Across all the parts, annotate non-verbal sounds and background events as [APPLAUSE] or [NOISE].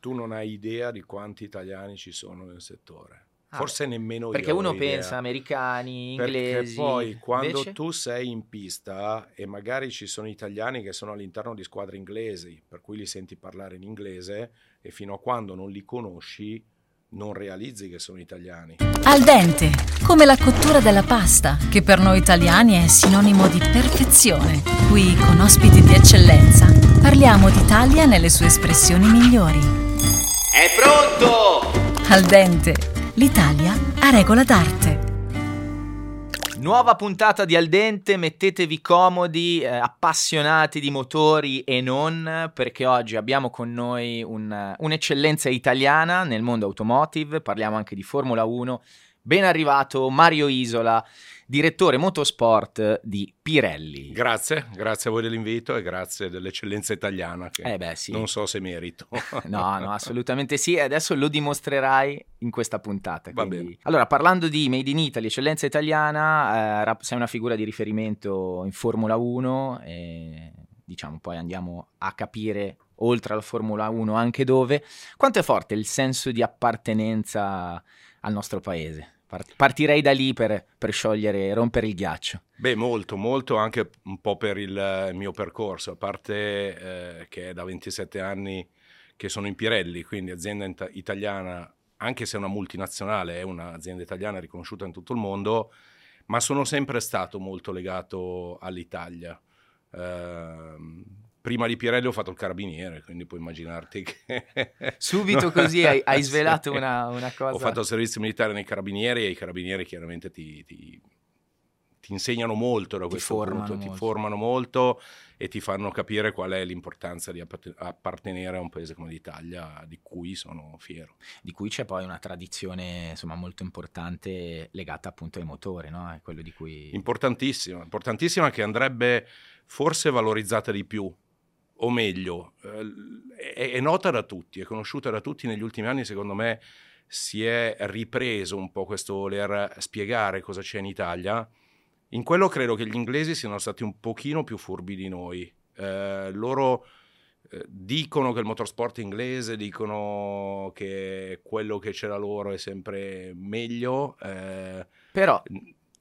tu non hai idea di quanti italiani ci sono nel settore. Ah, Forse nemmeno Perché io. ho uno pensa americani, Perché inglesi. poi quando invece? tu sei in pista e magari ci sono italiani che sono all'interno di squadre inglesi, per cui li senti parlare in inglese e fino a quando non li conosci non realizzi che sono italiani. Al dente, come la cottura della pasta, che per noi italiani è sinonimo di perfezione. Qui, con ospiti di eccellenza, parliamo d'Italia nelle sue espressioni migliori. È pronto! Al dente, l'Italia a regola d'arte. Nuova puntata di Al Dente, mettetevi comodi, eh, appassionati di motori e non, perché oggi abbiamo con noi un- un'eccellenza italiana nel mondo automotive, parliamo anche di Formula 1. Ben arrivato Mario Isola, direttore motorsport di Pirelli. Grazie, grazie a voi dell'invito e grazie dell'eccellenza italiana che eh beh sì, non so se merito. [LAUGHS] no no assolutamente sì e adesso lo dimostrerai in questa puntata. Va bene. Allora parlando di Made in Italy, eccellenza italiana, eh, sei una figura di riferimento in Formula 1 e diciamo poi andiamo a capire oltre alla Formula 1 anche dove. Quanto è forte il senso di appartenenza al nostro paese? Part- partirei da lì per, per sciogliere, rompere il ghiaccio. Beh, molto, molto anche un po' per il eh, mio percorso, a parte eh, che è da 27 anni che sono in Pirelli, quindi azienda ita- italiana, anche se è una multinazionale, è un'azienda italiana riconosciuta in tutto il mondo, ma sono sempre stato molto legato all'Italia. Ehm, prima di Pirelli ho fatto il carabiniere, quindi puoi immaginarti che... [LAUGHS] Subito così hai, hai [LAUGHS] Sì. svelato una, una cosa. Ho fatto il servizio militare nei carabinieri e i carabinieri chiaramente ti, ti- ti insegnano molto da Ti questo punto, ti molto. formano molto e ti fanno capire qual è l'importanza di appartenere a un paese come l'Italia, di cui sono fiero. di cui c'è poi una tradizione insomma molto importante legata appunto ai motori, no? È quello di cui Importantissima, importantissima che andrebbe forse valorizzata di più, o meglio, eh, è, è nota da tutti, è conosciuta da tutti negli ultimi anni, secondo me si è ripreso un po' questo voler spiegare cosa c'è in Italia. In quello credo che gli inglesi siano stati un pochino più furbi di noi. Eh, loro eh, dicono che il motorsport inglese, dicono che quello che c'è da loro è sempre meglio. eh, però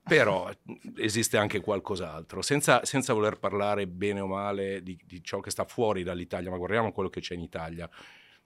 però esiste anche qualcos'altro, senza, senza voler parlare bene o male di, di ciò che sta fuori dall'Italia, ma guardiamo quello che c'è in Italia.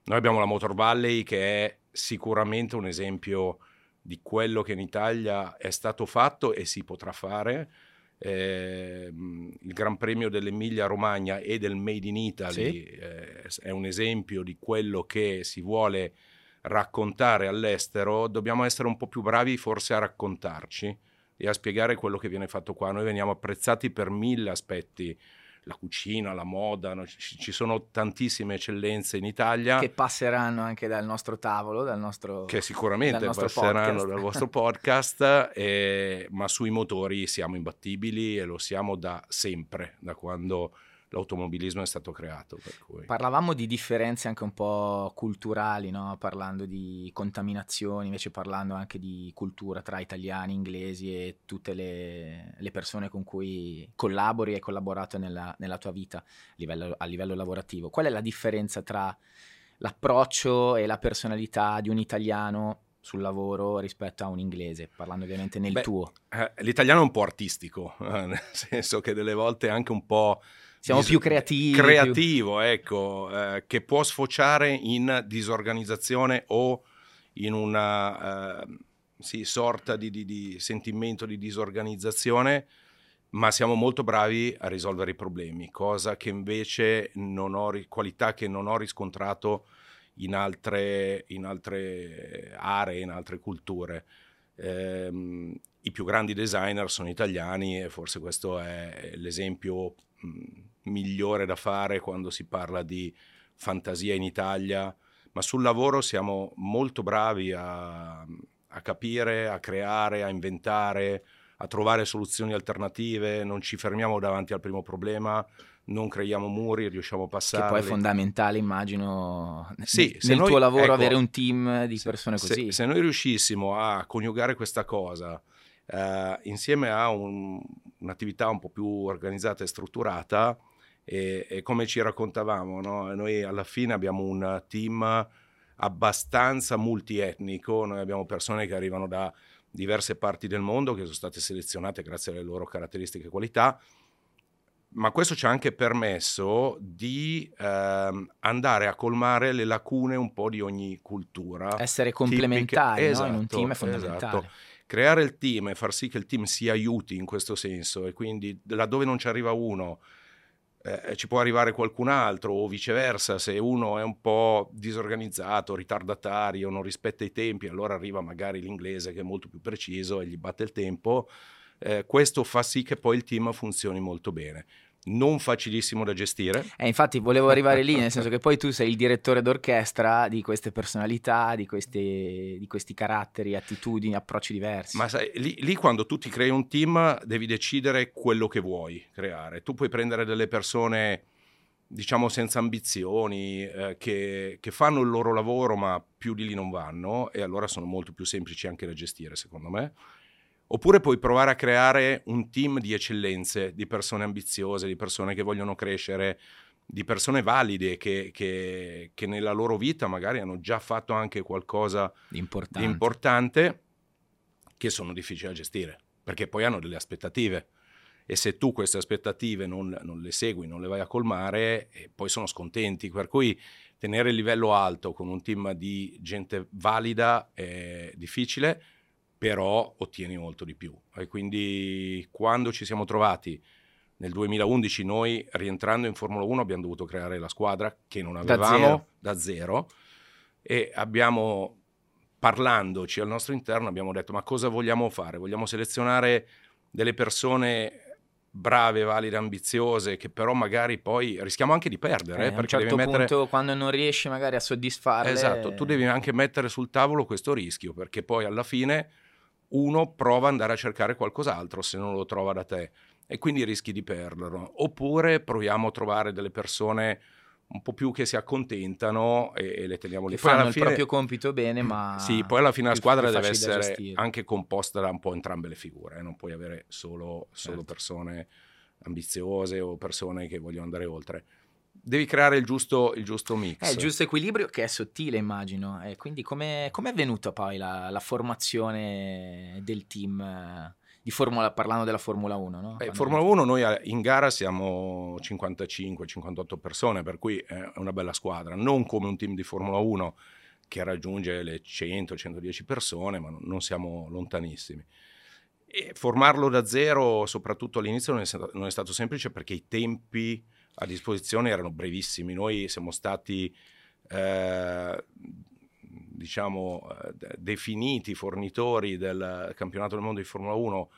Noi abbiamo la Motor Valley che è sicuramente un esempio di quello che in Italia è stato fatto e si potrà fare. Ehm, il Gran Premio dell'Emilia Romagna e del Made in Italy Sì. eh, è un esempio di quello che si vuole raccontare all'estero. Dobbiamo essere un po' più bravi forse a raccontarci e a spiegare quello che viene fatto qua. Noi veniamo apprezzati per mille aspetti, la cucina, la moda, no? ci, sono tantissime eccellenze in Italia che che, passeranno anche dal nostro tavolo, dal nostro sicuramente dal nostro passeranno podcast. dal vostro [LAUGHS] podcast, eh, ma sui motori siamo imbattibili e lo siamo da sempre, da quando l'automobilismo è stato creato. Parlavamo di differenze anche un po' culturali, no? parlando di contaminazioni, invece parlando anche di cultura tra italiani, inglesi e tutte le, le persone con cui collabori e hai collaborato nella, nella tua vita a livello, a livello lavorativo. Qual è la differenza tra l'approccio e la personalità di un italiano sul lavoro rispetto a un inglese, parlando ovviamente nel Beh, tuo? Eh, l'italiano è un po' artistico, eh, [LAUGHS] nel senso che delle volte è anche un po' Siamo più creativi. creativo, ecco, eh, che può sfociare in disorganizzazione o in una eh, sì, sorta di, di- di sentimento di disorganizzazione, ma siamo molto bravi a risolvere i problemi, cosa che invece non ho, qualità che non ho riscontrato in altre, in altre aree, in altre culture. Ehm, I più grandi designer sono italiani e forse questo è l'esempio mh, migliore da fare quando si parla di fantasia in Italia, ma sul lavoro siamo molto bravi a, a capire, a creare, a inventare, a trovare soluzioni alternative, non ci fermiamo davanti al primo problema, non creiamo muri, riusciamo a Che passare. poi è fondamentale, immagino, Sì, se nel noi- tuo lavoro ecco, avere un team di Se- persone se- così. Se, noi riuscissimo a coniugare questa cosa eh, insieme a un- un'attività un po' più organizzata e strutturata, e, e come ci raccontavamo, no? noi alla fine abbiamo un team abbastanza multietnico, noi abbiamo persone che arrivano da diverse parti del mondo che sono state selezionate grazie alle loro caratteristiche e qualità, ma questo ci ha anche permesso di ehm, andare a colmare le lacune un po' di ogni cultura. Essere complementari esatto, no? in un esatto, team è fondamentale. Esatto. Creare il team e far sì che il team si aiuti in questo senso e quindi laddove non ci arriva uno eh, ci può arrivare qualcun altro o viceversa, se uno è un po' disorganizzato, ritardatario, non rispetta i tempi, allora arriva magari l'inglese che è molto più preciso e gli batte il tempo. Eh, questo fa sì che poi il team funzioni molto bene non facilissimo da gestire. Eh, infatti volevo arrivare lì, nel senso che poi tu sei il direttore d'orchestra di queste personalità, di questi, di questi caratteri, attitudini, approcci diversi. Ma sai, lì, lì, quando tu ti crei un team devi decidere quello che vuoi creare. Tu puoi prendere delle persone, diciamo, senza ambizioni, eh, che, che fanno il loro lavoro ma più di lì non vanno e allora sono molto più semplici anche da gestire, secondo me Oppure puoi provare a creare un team di eccellenze, di persone ambiziose, di persone che vogliono crescere, di persone valide che, che, che nella loro vita magari hanno già fatto anche qualcosa importante. di importante che sono difficili da gestire, perché poi hanno delle aspettative e se tu queste aspettative non, non le segui, non le vai a colmare, eh, poi sono scontenti. Per cui tenere il livello alto con un team di gente valida è difficile però ottieni molto di più. E quindi quando ci siamo trovati nel 2011 noi rientrando in Formula 1 abbiamo dovuto creare la squadra che non avevamo da zero, da zero e abbiamo parlandoci al nostro interno abbiamo detto ma cosa vogliamo fare? Vogliamo selezionare delle persone brave, valide, ambiziose, che però magari poi rischiamo anche di perdere. Eh, a un certo mettere... punto, quando non riesci magari a soddisfarle... Esatto, tu devi anche mettere sul tavolo questo rischio, perché poi alla fine uno prova ad andare a cercare qualcos'altro se non lo trova da te e quindi rischi di perderlo. Oppure proviamo a trovare delle persone un po' più che si accontentano e, e le teniamo lì. Che poi fanno fine, il proprio compito bene, ma... [CLEARS THROAT] Sì, poi alla fine la squadra deve essere anche composta da un po' entrambe le figure, eh? non puoi avere solo, solo certo. persone ambiziose o persone che vogliono andare oltre devi creare il giusto, il giusto mix. È il giusto equilibrio che è sottile, immagino. E quindi come è avvenuta poi la, la, formazione del team di Formula, parlando della Formula 1? No? Eh, Formula 1 noi in gara siamo 55-58 persone, per cui è una bella squadra, non come un team di Formula 1 che raggiunge le 100-110 persone, ma non siamo lontanissimi. E formarlo da zero, soprattutto all'inizio, non è, stato, non è stato semplice perché i tempi a disposizione erano brevissimi. Noi siamo stati, eh, diciamo, eh, definiti fornitori del campionato del mondo di Formula 1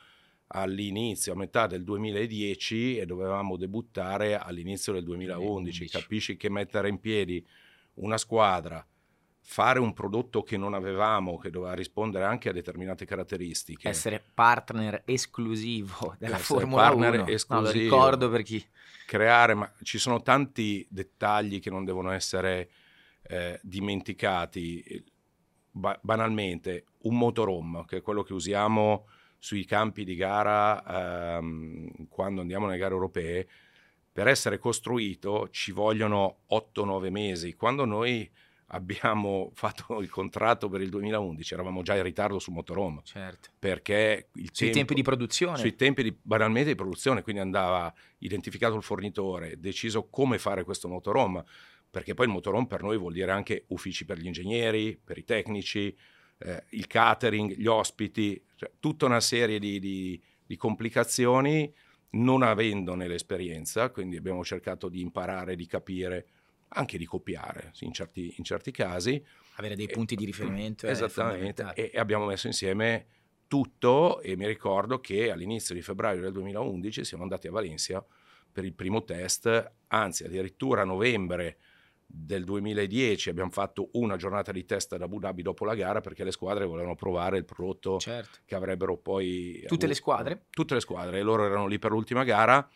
all'inizio, a metà del 2010 e dovevamo debuttare all'inizio del 2011. 2011. Capisci che mettere in piedi una squadra fare un prodotto che non avevamo, che doveva rispondere anche a determinate caratteristiche. Essere partner esclusivo della Essere Formula partner 1. Esclusivo, no, lo ricordo per chi... Creare, ma ci sono tanti dettagli che non devono essere eh, dimenticati. Ba- banalmente, un motorhome, che è quello che usiamo sui campi di gara ehm, quando andiamo nelle gare europee, per essere costruito ci vogliono 8-9 mesi. Quando noi abbiamo [LAUGHS] fatto il contratto per il 2011, eravamo già in ritardo sul motorhome. Certo. Perché il sui tempo, tempi di produzione. Sui tempi di, banalmente di produzione, quindi andava identificato il fornitore, deciso come fare questo motorhome, perché poi il motorhome per noi vuol dire anche uffici per gli ingegneri, per i tecnici, eh, il catering, gli ospiti, cioè, tutta una serie di, di, di complicazioni non avendone l'esperienza, quindi abbiamo cercato di imparare, di capire anche di copiare in certi, in certi casi. Avere dei punti e, di riferimento. Esattamente, e, e, abbiamo messo insieme tutto e mi ricordo che all'inizio di febbraio del 2011 siamo andati a Valencia per il primo test, anzi addirittura a novembre del 2010 abbiamo fatto una giornata di test ad Abu Dhabi dopo la gara perché le squadre volevano provare il prodotto certo. che avrebbero poi... Tutte avuto. le squadre? Tutte le squadre, e loro erano lì per l'ultima gara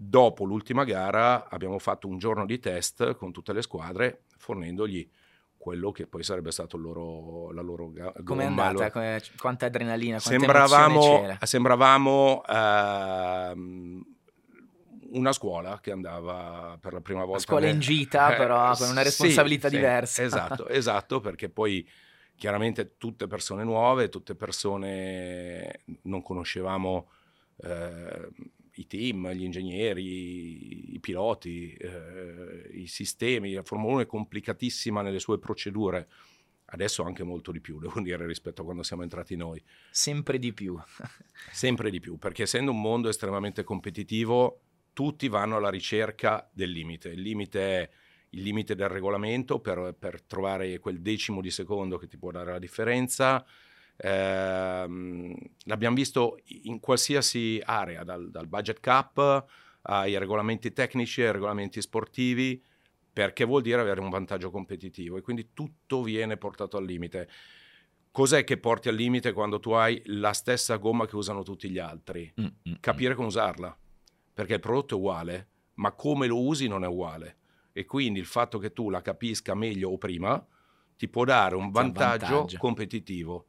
Dopo l'ultima gara abbiamo fatto un giorno di test con tutte le squadre fornendogli quello che poi sarebbe stato loro, la loro gomma. Come è andata? Loro... Quanta adrenalina? Sembravamo, sembravamo uh, una scuola che andava per la prima volta. Una scuola nel... in gita, però con una responsabilità sì, diversa. Sì, esatto, [LAUGHS] esatto, perché poi chiaramente tutte persone nuove, tutte persone non conoscevamo eh, i team, gli ingegneri, i piloti, eh, i sistemi. La Formula 1 è complicatissima nelle sue procedure. Adesso anche molto di più, [LAUGHS] devo dire, rispetto a quando siamo entrati noi. Sempre di più. [LAUGHS] Sempre di più, perché essendo un mondo estremamente competitivo, tutti vanno alla ricerca del limite. Il limite è il limite del regolamento per, per trovare quel decimo di secondo che ti può dare la differenza. Eh, l'abbiamo visto in qualsiasi area, dal, dal, budget cap ai regolamenti tecnici, ai regolamenti sportivi, perché vuol dire avere un vantaggio competitivo e quindi tutto viene portato al limite. Cos'è che porti al limite quando tu hai la stessa gomma che usano tutti gli altri? Mm-hmm. Capire come usarla, perché il prodotto è uguale, ma come lo usi non è uguale e quindi il fatto che tu la capisca meglio o prima ti può dare un vantaggio, vantaggio, competitivo.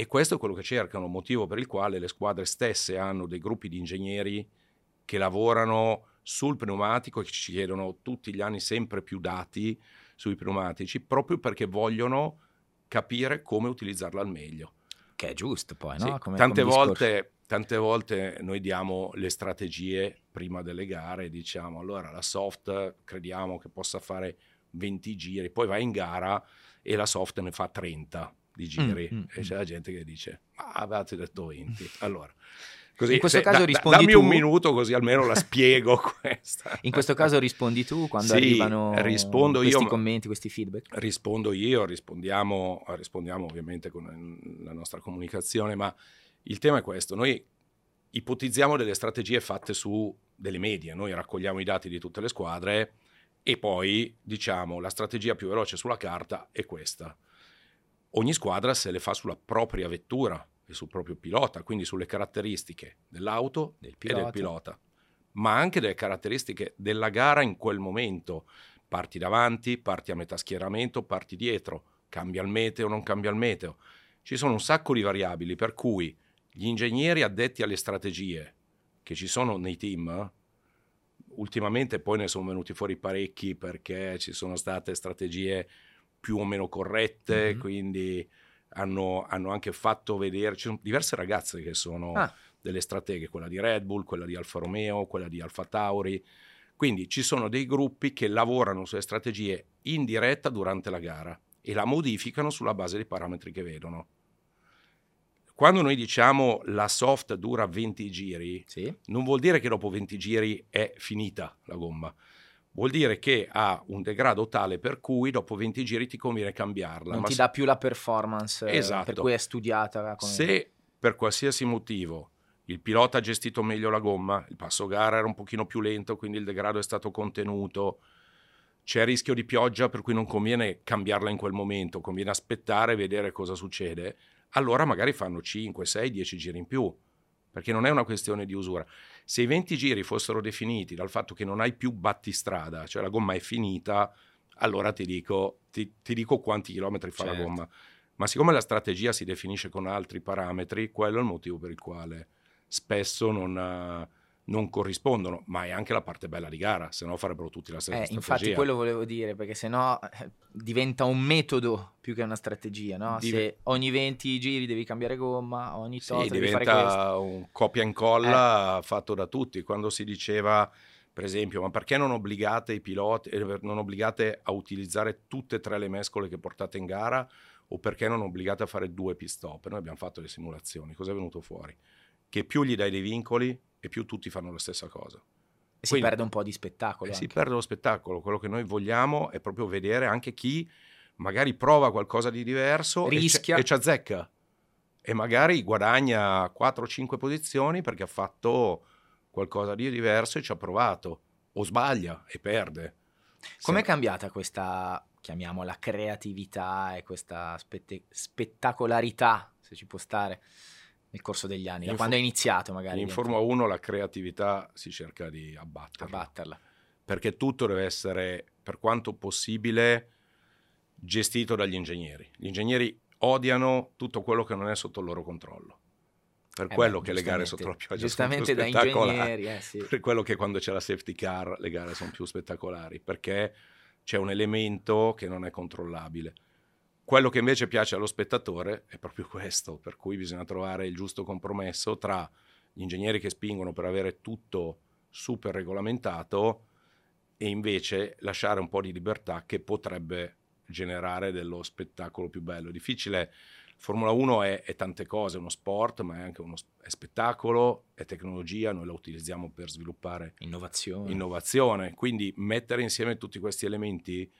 E questo è quello che cercano, motivo per il quale le squadre stesse hanno dei gruppi di ingegneri che lavorano sul pneumatico e ci chiedono tutti gli anni sempre più dati sui pneumatici, proprio perché vogliono capire come utilizzarla al meglio. Che è giusto poi, no? Sì, come, tante come volte tante volte noi diamo le strategie prima delle gare, diciamo allora la soft crediamo che possa fare 20 giri, poi va in gara e la soft ne fa 30 di giri mm, mm, e c'è mm. la gente che dice ma avete detto 20, allora Così, in questo se, caso da, rispondi dammi tu. un minuto così almeno la spiego [LAUGHS] questa. In questo caso rispondi tu quando sì, arrivano questi io, commenti, questi feedback? Rispondo io, rispondiamo, rispondiamo ovviamente con la nostra comunicazione, ma il tema è questo, noi ipotizziamo delle strategie fatte su delle medie, noi raccogliamo i dati di tutte le squadre e poi diciamo la strategia più veloce sulla carta è questa. Ogni squadra se le fa sulla propria vettura e sul proprio pilota, quindi sulle caratteristiche dell'auto del e del pilota, ma anche delle caratteristiche della gara in quel momento. Parti davanti, parti a metà schieramento, parti dietro, cambia il meteo, non cambia il meteo. Ci sono un sacco di variabili per cui gli ingegneri addetti alle strategie che ci sono nei team, ultimamente poi ne sono venuti fuori parecchi perché ci sono state strategie più o meno corrette, mm-hmm. quindi hanno, hanno, anche fatto vedere, ci sono diverse ragazze che sono ah. delle strateghe, quella di Red Bull, quella di Alfa Romeo, quella di Alfa Tauri, quindi ci sono dei gruppi che lavorano sulle strategie in diretta durante la gara e la modificano sulla base dei parametri che vedono. Quando noi diciamo la soft dura 20 giri, sì. non vuol dire che dopo 20 giri è finita la gomma. Vuol dire che ha un degrado tale per cui dopo 20 giri ti conviene cambiarla. Non ti dà più la performance eh, esatto. per cui è studiata. Come... Se per qualsiasi motivo il pilota ha gestito meglio la gomma, il passo gara era un pochino più lento, quindi il degrado è stato contenuto, c'è rischio di pioggia per cui non conviene cambiarla in quel momento, conviene aspettare e vedere cosa succede allora magari fanno 5, 6, 10 giri in più, perché non è una questione di usura. Se i 20 giri fossero definiti dal fatto che non hai più battistrada, cioè la gomma è finita, allora ti dico, ti, ti dico quanti chilometri fa certo. la gomma. Ma siccome la strategia si definisce con altri parametri, quello è il motivo per il quale spesso non non corrispondono, ma è anche la parte bella di gara, se no farebbero tutti la stessa eh, strategia. Infatti quello volevo dire, perché se no eh, diventa un metodo più che una strategia, no? Div- se ogni 20 giri devi cambiare gomma, ogni tot sì, devi diventa un copia e incolla eh. fatto da tutti. Quando si diceva, per esempio, ma perché non obbligate i piloti, eh, non obbligate a utilizzare tutte e tre le mescole che portate in gara o perché non obbligate a fare due pit stop? Noi abbiamo fatto le simulazioni, cosa è venuto fuori? Che più gli dai dei vincoli, e più tutti fanno la stessa cosa. E Quindi, si perde un po' di spettacolo. Si perde lo spettacolo. Quello che noi vogliamo è proprio vedere anche chi magari prova qualcosa di diverso Rischia. e ci azzecca. E magari guadagna 4-5 posizioni perché ha fatto qualcosa di diverso e ci ha provato. O sbaglia e perde. Com'è Se... cambiata questa, chiamiamola, creatività e questa spette- spettacolarità, se ci può stare, nel corso degli anni, da quando è iniziato magari. In Formula 1 la creatività si cerca di abbatterla, abbatterla, perché tutto deve essere, per quanto possibile, gestito dagli ingegneri. Gli ingegneri odiano tutto quello che non è sotto il loro controllo, Per Eh quello beh, che le gare sotto la pioggia giustamente sono da più ingegneri, eh, sì. Per quello che quando c'è la safety car le gare sono più spettacolari, perché c'è un elemento che non è controllabile. Quello che invece piace allo spettatore è proprio questo, per cui bisogna trovare il giusto compromesso tra gli ingegneri che spingono per avere tutto super regolamentato e invece lasciare un po' di libertà che potrebbe generare dello spettacolo più bello. È difficile, Formula 1 è, è tante cose, è uno sport, ma è anche uno è spettacolo, è tecnologia, noi la utilizziamo per sviluppare Innovazione. innovazione, quindi mettere insieme tutti questi elementi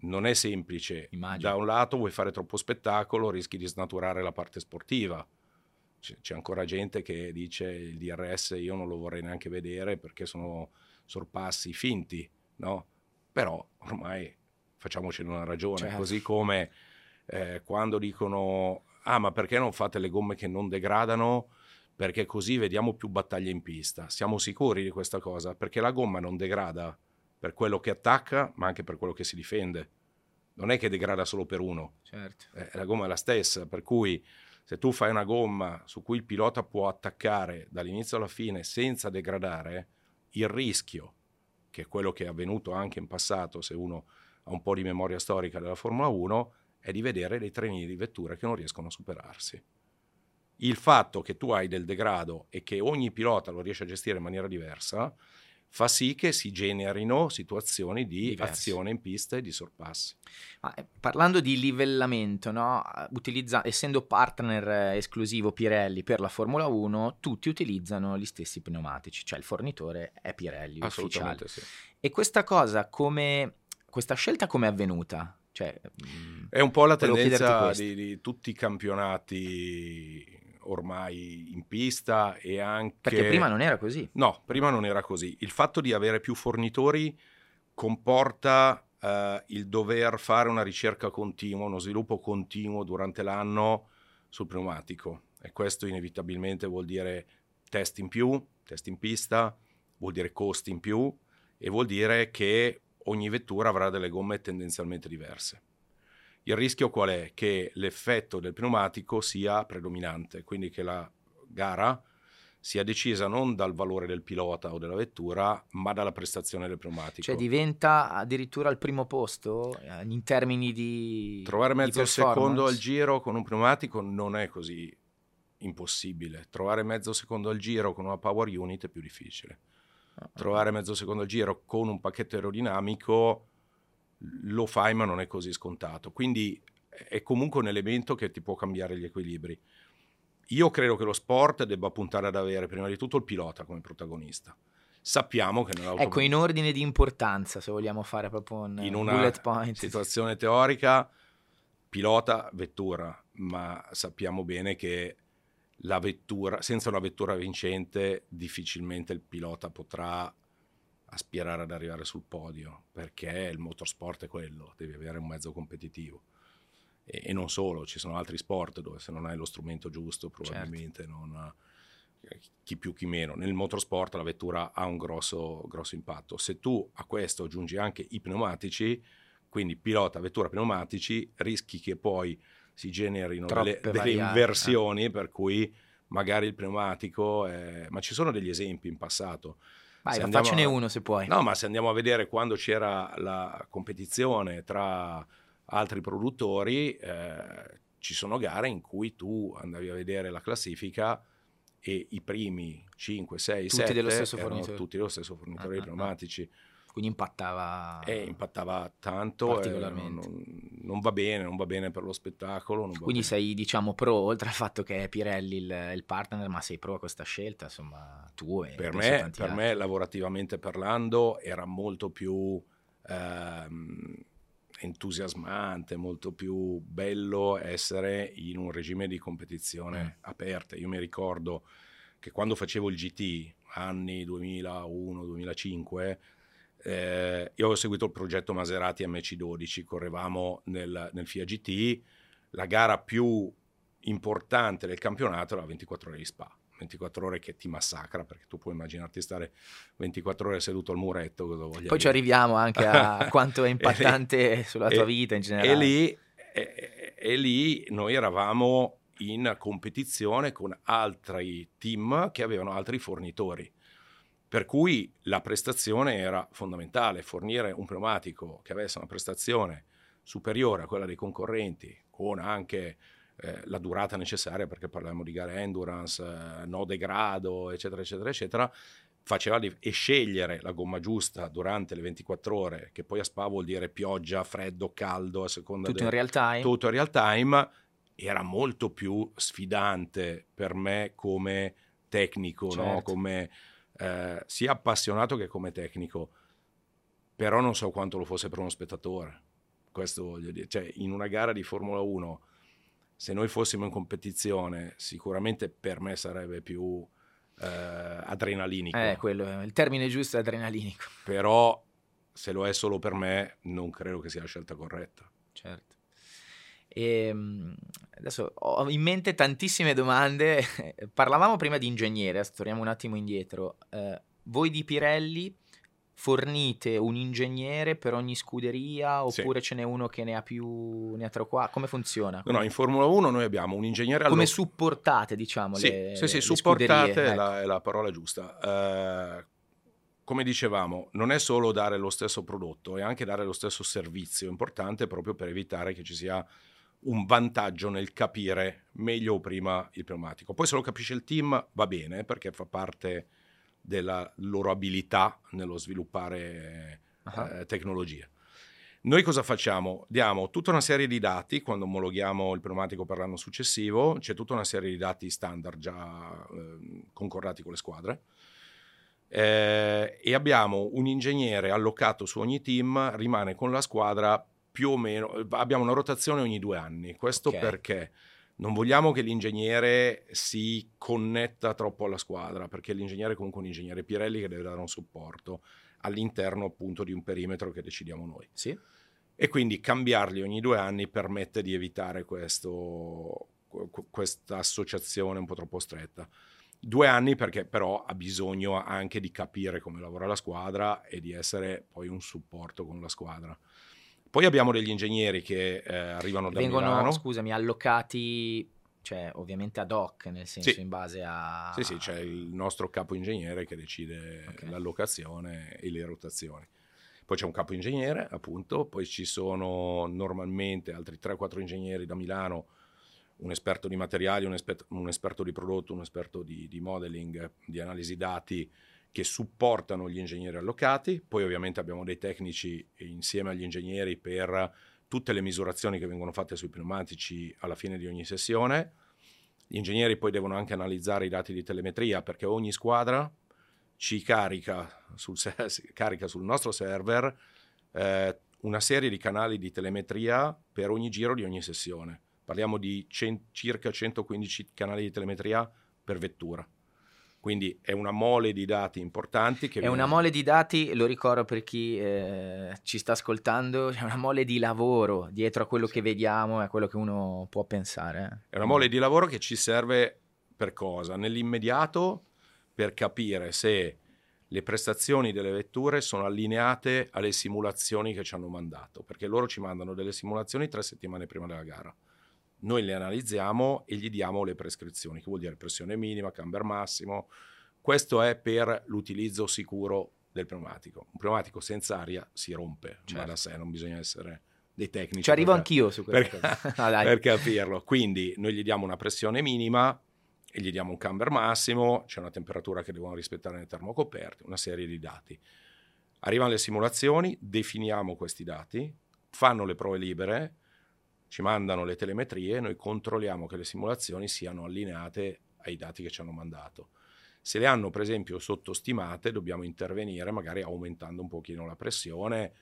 non è semplice. Immagino. Da un lato vuoi fare troppo spettacolo, rischi di snaturare la parte sportiva. C'è, ancora gente che dice il DRS io non lo vorrei neanche vedere perché sono sorpassi finti, no? Però ormai facciamocene una ragione, Certo. così come eh, quando dicono ah ma perché non fate le gomme che non degradano? Perché così vediamo più battaglie in pista. Siamo sicuri di questa cosa? Perché la gomma non degrada per quello che attacca, ma anche per quello che si difende. Non è che degrada solo per uno, Certo. eh, la gomma è la stessa, per cui se tu fai una gomma su cui il pilota può attaccare dall'inizio alla fine senza degradare, il rischio, che è quello che è avvenuto anche in passato, se uno ha un po' di memoria storica della Formula 1, è di vedere dei treni di vettura che non riescono a superarsi. Il fatto che tu hai del degrado e che ogni pilota lo riesce a gestire in maniera diversa fa sì che si generino situazioni di Diverse. azione in pista e di sorpassi. Ma, eh, parlando di livellamento, no? Utilizza- essendo partner eh, esclusivo Pirelli per la Formula 1, tutti utilizzano gli stessi pneumatici, cioè il fornitore è Pirelli ufficiale. Assolutamente sì. E questa cosa come questa scelta come è avvenuta? Cioè, mm, È un po' la tendenza di, di tutti i campionati ormai in pista e anche... perché prima non era così. No, prima non era così. Il fatto di avere più fornitori comporta eh, il dover fare una ricerca continua, uno sviluppo continuo durante l'anno sul pneumatico e questo inevitabilmente vuol dire test in più, test in pista, vuol dire costi in più e vuol dire che ogni vettura avrà delle gomme tendenzialmente diverse. Il rischio qual è? Che l'effetto del pneumatico sia predominante, quindi che la gara sia decisa non dal valore del pilota o della vettura, ma dalla prestazione del pneumatico. Cioè diventa addirittura al primo posto eh, in termini di Trovare di mezzo secondo performance? al giro con un pneumatico non è così impossibile. Trovare mezzo secondo al giro con una power unit è più difficile. Ah, Trovare mezzo secondo al giro con un pacchetto aerodinamico lo fai, ma non è così scontato. Quindi è comunque un elemento che ti può cambiare gli equilibri. Io credo che lo sport debba puntare ad avere prima di tutto il pilota come protagonista. Sappiamo che nell'auto Ecco, in ordine di importanza, se vogliamo fare proprio un in una bullet point. situazione teorica pilota vettura, ma sappiamo bene che la vettura, senza una vettura vincente difficilmente il pilota potrà aspirare ad arrivare sul podio, perché il motorsport è quello, devi avere un mezzo competitivo. E, e non solo, ci sono altri sport dove se non hai lo strumento giusto probabilmente non chi più chi meno. Nel motorsport la vettura ha un grosso, grosso impatto. Se tu a questo aggiungi anche i pneumatici, quindi pilota, vettura, pneumatici, rischi che poi si generino delle, Troppe delle varianti, inversioni per cui magari il pneumatico... È... Ma ci sono degli esempi in passato. Vai, andiamo faccene a- uno se puoi. No, ma se andiamo a vedere quando c'era la competizione tra altri produttori, eh, ci sono gare in cui tu andavi a vedere la classifica e i primi 5, 6, Tutti 7 dello stesso erano fornitore. tutti dello stesso fornitore Ah, di ah, ah. Quindi impattava e impattava tanto, eh, Particolarmente. non, non va bene, non va bene per lo spettacolo. Quindi sei, diciamo, pro, oltre al fatto che è Pirelli il, il partner, ma sei pro a questa scelta, insomma, tu e per, me, per me, lavorativamente parlando, era molto più ehm, entusiasmante, molto più bello essere in un regime di competizione Mm. aperta. Io mi ricordo che quando facevo il GT, anni 2001-2005, eh, io avevo seguito il progetto Maserati MC12, correvamo nel, nel FIA GT, la gara più importante del campionato era la 24 ore di Spa. 24 ore che ti massacra perché tu puoi immaginarti stare 24 ore seduto al muretto Poi ci dire. arriviamo anche a [LAUGHS] quanto è E lì- impattante sulla tua e- vita in generale. e lì, e, e lì noi eravamo in competizione con altri team che avevano altri fornitori. Per cui la prestazione era fondamentale, fornire un pneumatico che avesse una prestazione superiore a quella dei concorrenti, con anche eh, la durata necessaria, perché parliamo di gare endurance, eh, no degrado, eccetera, eccetera, eccetera, faceva di, e scegliere la gomma giusta durante le 24 ore, che poi a Spa vuol dire pioggia, freddo, caldo, a seconda tutto del, in real time. Tutto in real time, era molto più sfidante per me come tecnico, certo. no? come eh, sia appassionato che come tecnico, però non so quanto lo fosse per uno spettatore. Questo voglio dire, cioè in una gara di Formula 1, se noi fossimo in competizione, sicuramente per me sarebbe più eh, adrenalinico. Eh, quello, il termine giusto è adrenalinico. Però se lo è solo per me, non credo che sia la scelta corretta. Certo. E, ehm, adesso ho in mente tantissime domande. [LAUGHS] Parlavamo prima di ingegnere, torniamo un attimo indietro. Eh, voi di Pirelli fornite un ingegnere per ogni scuderia oppure sì. ce n'è uno che ne ha più, ne ha tre quattro? Come funziona? No, no, in Formula 1 noi abbiamo un ingegnere... Come allo... supportate, diciamo, sì, le Sì, sì, supportate è, la, ecco. è, la, parola giusta. Uh, come dicevamo, non è solo dare lo stesso prodotto, è anche dare lo stesso servizio importante proprio per evitare che ci sia un vantaggio nel capire meglio o prima il pneumatico. Poi se lo capisce il team va bene perché fa parte della loro abilità nello sviluppare uh-huh. eh, tecnologie. Noi cosa facciamo? Diamo tutta una serie di dati quando omologhiamo il pneumatico per l'anno successivo, c'è tutta una serie di dati standard già eh, concordati con le squadre eh, e abbiamo un ingegnere allocato su ogni team, rimane con la squadra più o meno, abbiamo una rotazione ogni due anni. Questo okay. perché non vogliamo che l'ingegnere si connetta troppo alla squadra, perché l'ingegnere è comunque un ingegnere Pirelli che deve dare un supporto all'interno appunto di un perimetro che decidiamo noi. Sì. E quindi cambiarli ogni due anni permette di evitare questo, questa associazione un po' troppo stretta. Due anni perché però ha bisogno anche di capire come lavora la squadra e di essere poi un supporto con la squadra. Poi abbiamo degli ingegneri che eh, arrivano da Vengono, Milano. scusami, allocati, cioè ovviamente ad hoc, nel senso sì. in base a... Sì, sì, c'è il nostro capo ingegnere che decide okay. l'allocazione e le rotazioni. Poi c'è un capo ingegnere, appunto, poi ci sono normalmente altri 3-4 ingegneri da Milano, un esperto di materiali, un, esperto, un esperto di prodotto, un esperto di, di modeling, di analisi dati, che supportano gli ingegneri allocati, poi ovviamente abbiamo dei tecnici insieme agli ingegneri per tutte le misurazioni che vengono fatte sui pneumatici alla fine di ogni sessione. Gli ingegneri poi devono anche analizzare i dati di telemetria perché ogni squadra ci carica sul, carica sul nostro server eh, una serie di canali di telemetria per ogni giro di ogni sessione. Parliamo di cent- circa 115 canali di telemetria per vettura. Quindi è una mole di dati importanti. è una mole di dati, lo ricordo per chi eh, ci sta ascoltando, è una mole di lavoro dietro a quello sì. che vediamo e a quello che uno può pensare. Eh. È una mole di lavoro che ci serve per cosa? Nell'immediato per capire se le prestazioni delle vetture sono allineate alle simulazioni che ci hanno mandato, perché loro ci mandano delle simulazioni tre settimane prima della gara noi le analizziamo e gli diamo le prescrizioni, che vuol dire pressione minima, camber massimo. Questo è per l'utilizzo sicuro del pneumatico. Un pneumatico senza aria si rompe, certo. ma da sé non bisogna essere dei tecnici. Ci arrivo per, anch'io su questo. Per, ah, [LAUGHS] per capirlo. Quindi noi gli diamo una pressione minima e gli diamo un camber massimo, c'è una temperatura che devono rispettare nei termocoperti, una serie di dati. Arrivano le simulazioni, definiamo questi dati, fanno le prove libere, ci mandano le telemetrie noi controlliamo che le simulazioni siano allineate ai dati che ci hanno mandato. Se le hanno per esempio sottostimate dobbiamo intervenire magari aumentando un pochino la pressione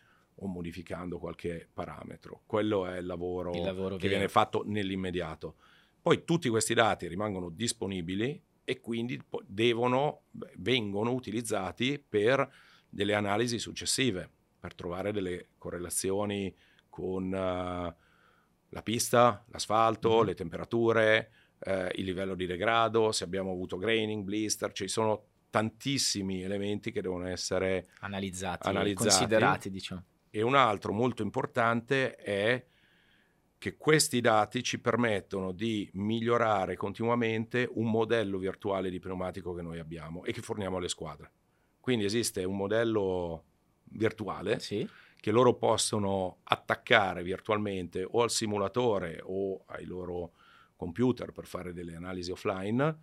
o modificando qualche parametro. Quello è il lavoro, il lavoro che vero. viene fatto nell'immediato. Poi tutti questi dati rimangono disponibili e quindi devono, vengono utilizzati per delle analisi successive, per trovare delle correlazioni con... Uh, la pista, l'asfalto, mm-hmm. le temperature, eh, il livello di degrado, se abbiamo avuto graining, blister, ci sono tantissimi elementi che devono essere analizzati, analizzati. considerati. Diciamo. E un altro molto importante è che questi dati ci permettono di migliorare continuamente un modello virtuale di pneumatico che noi abbiamo e che forniamo alle squadre. Quindi esiste un modello virtuale Sì. Che loro possono attaccare virtualmente o al simulatore o ai loro computer per fare delle analisi offline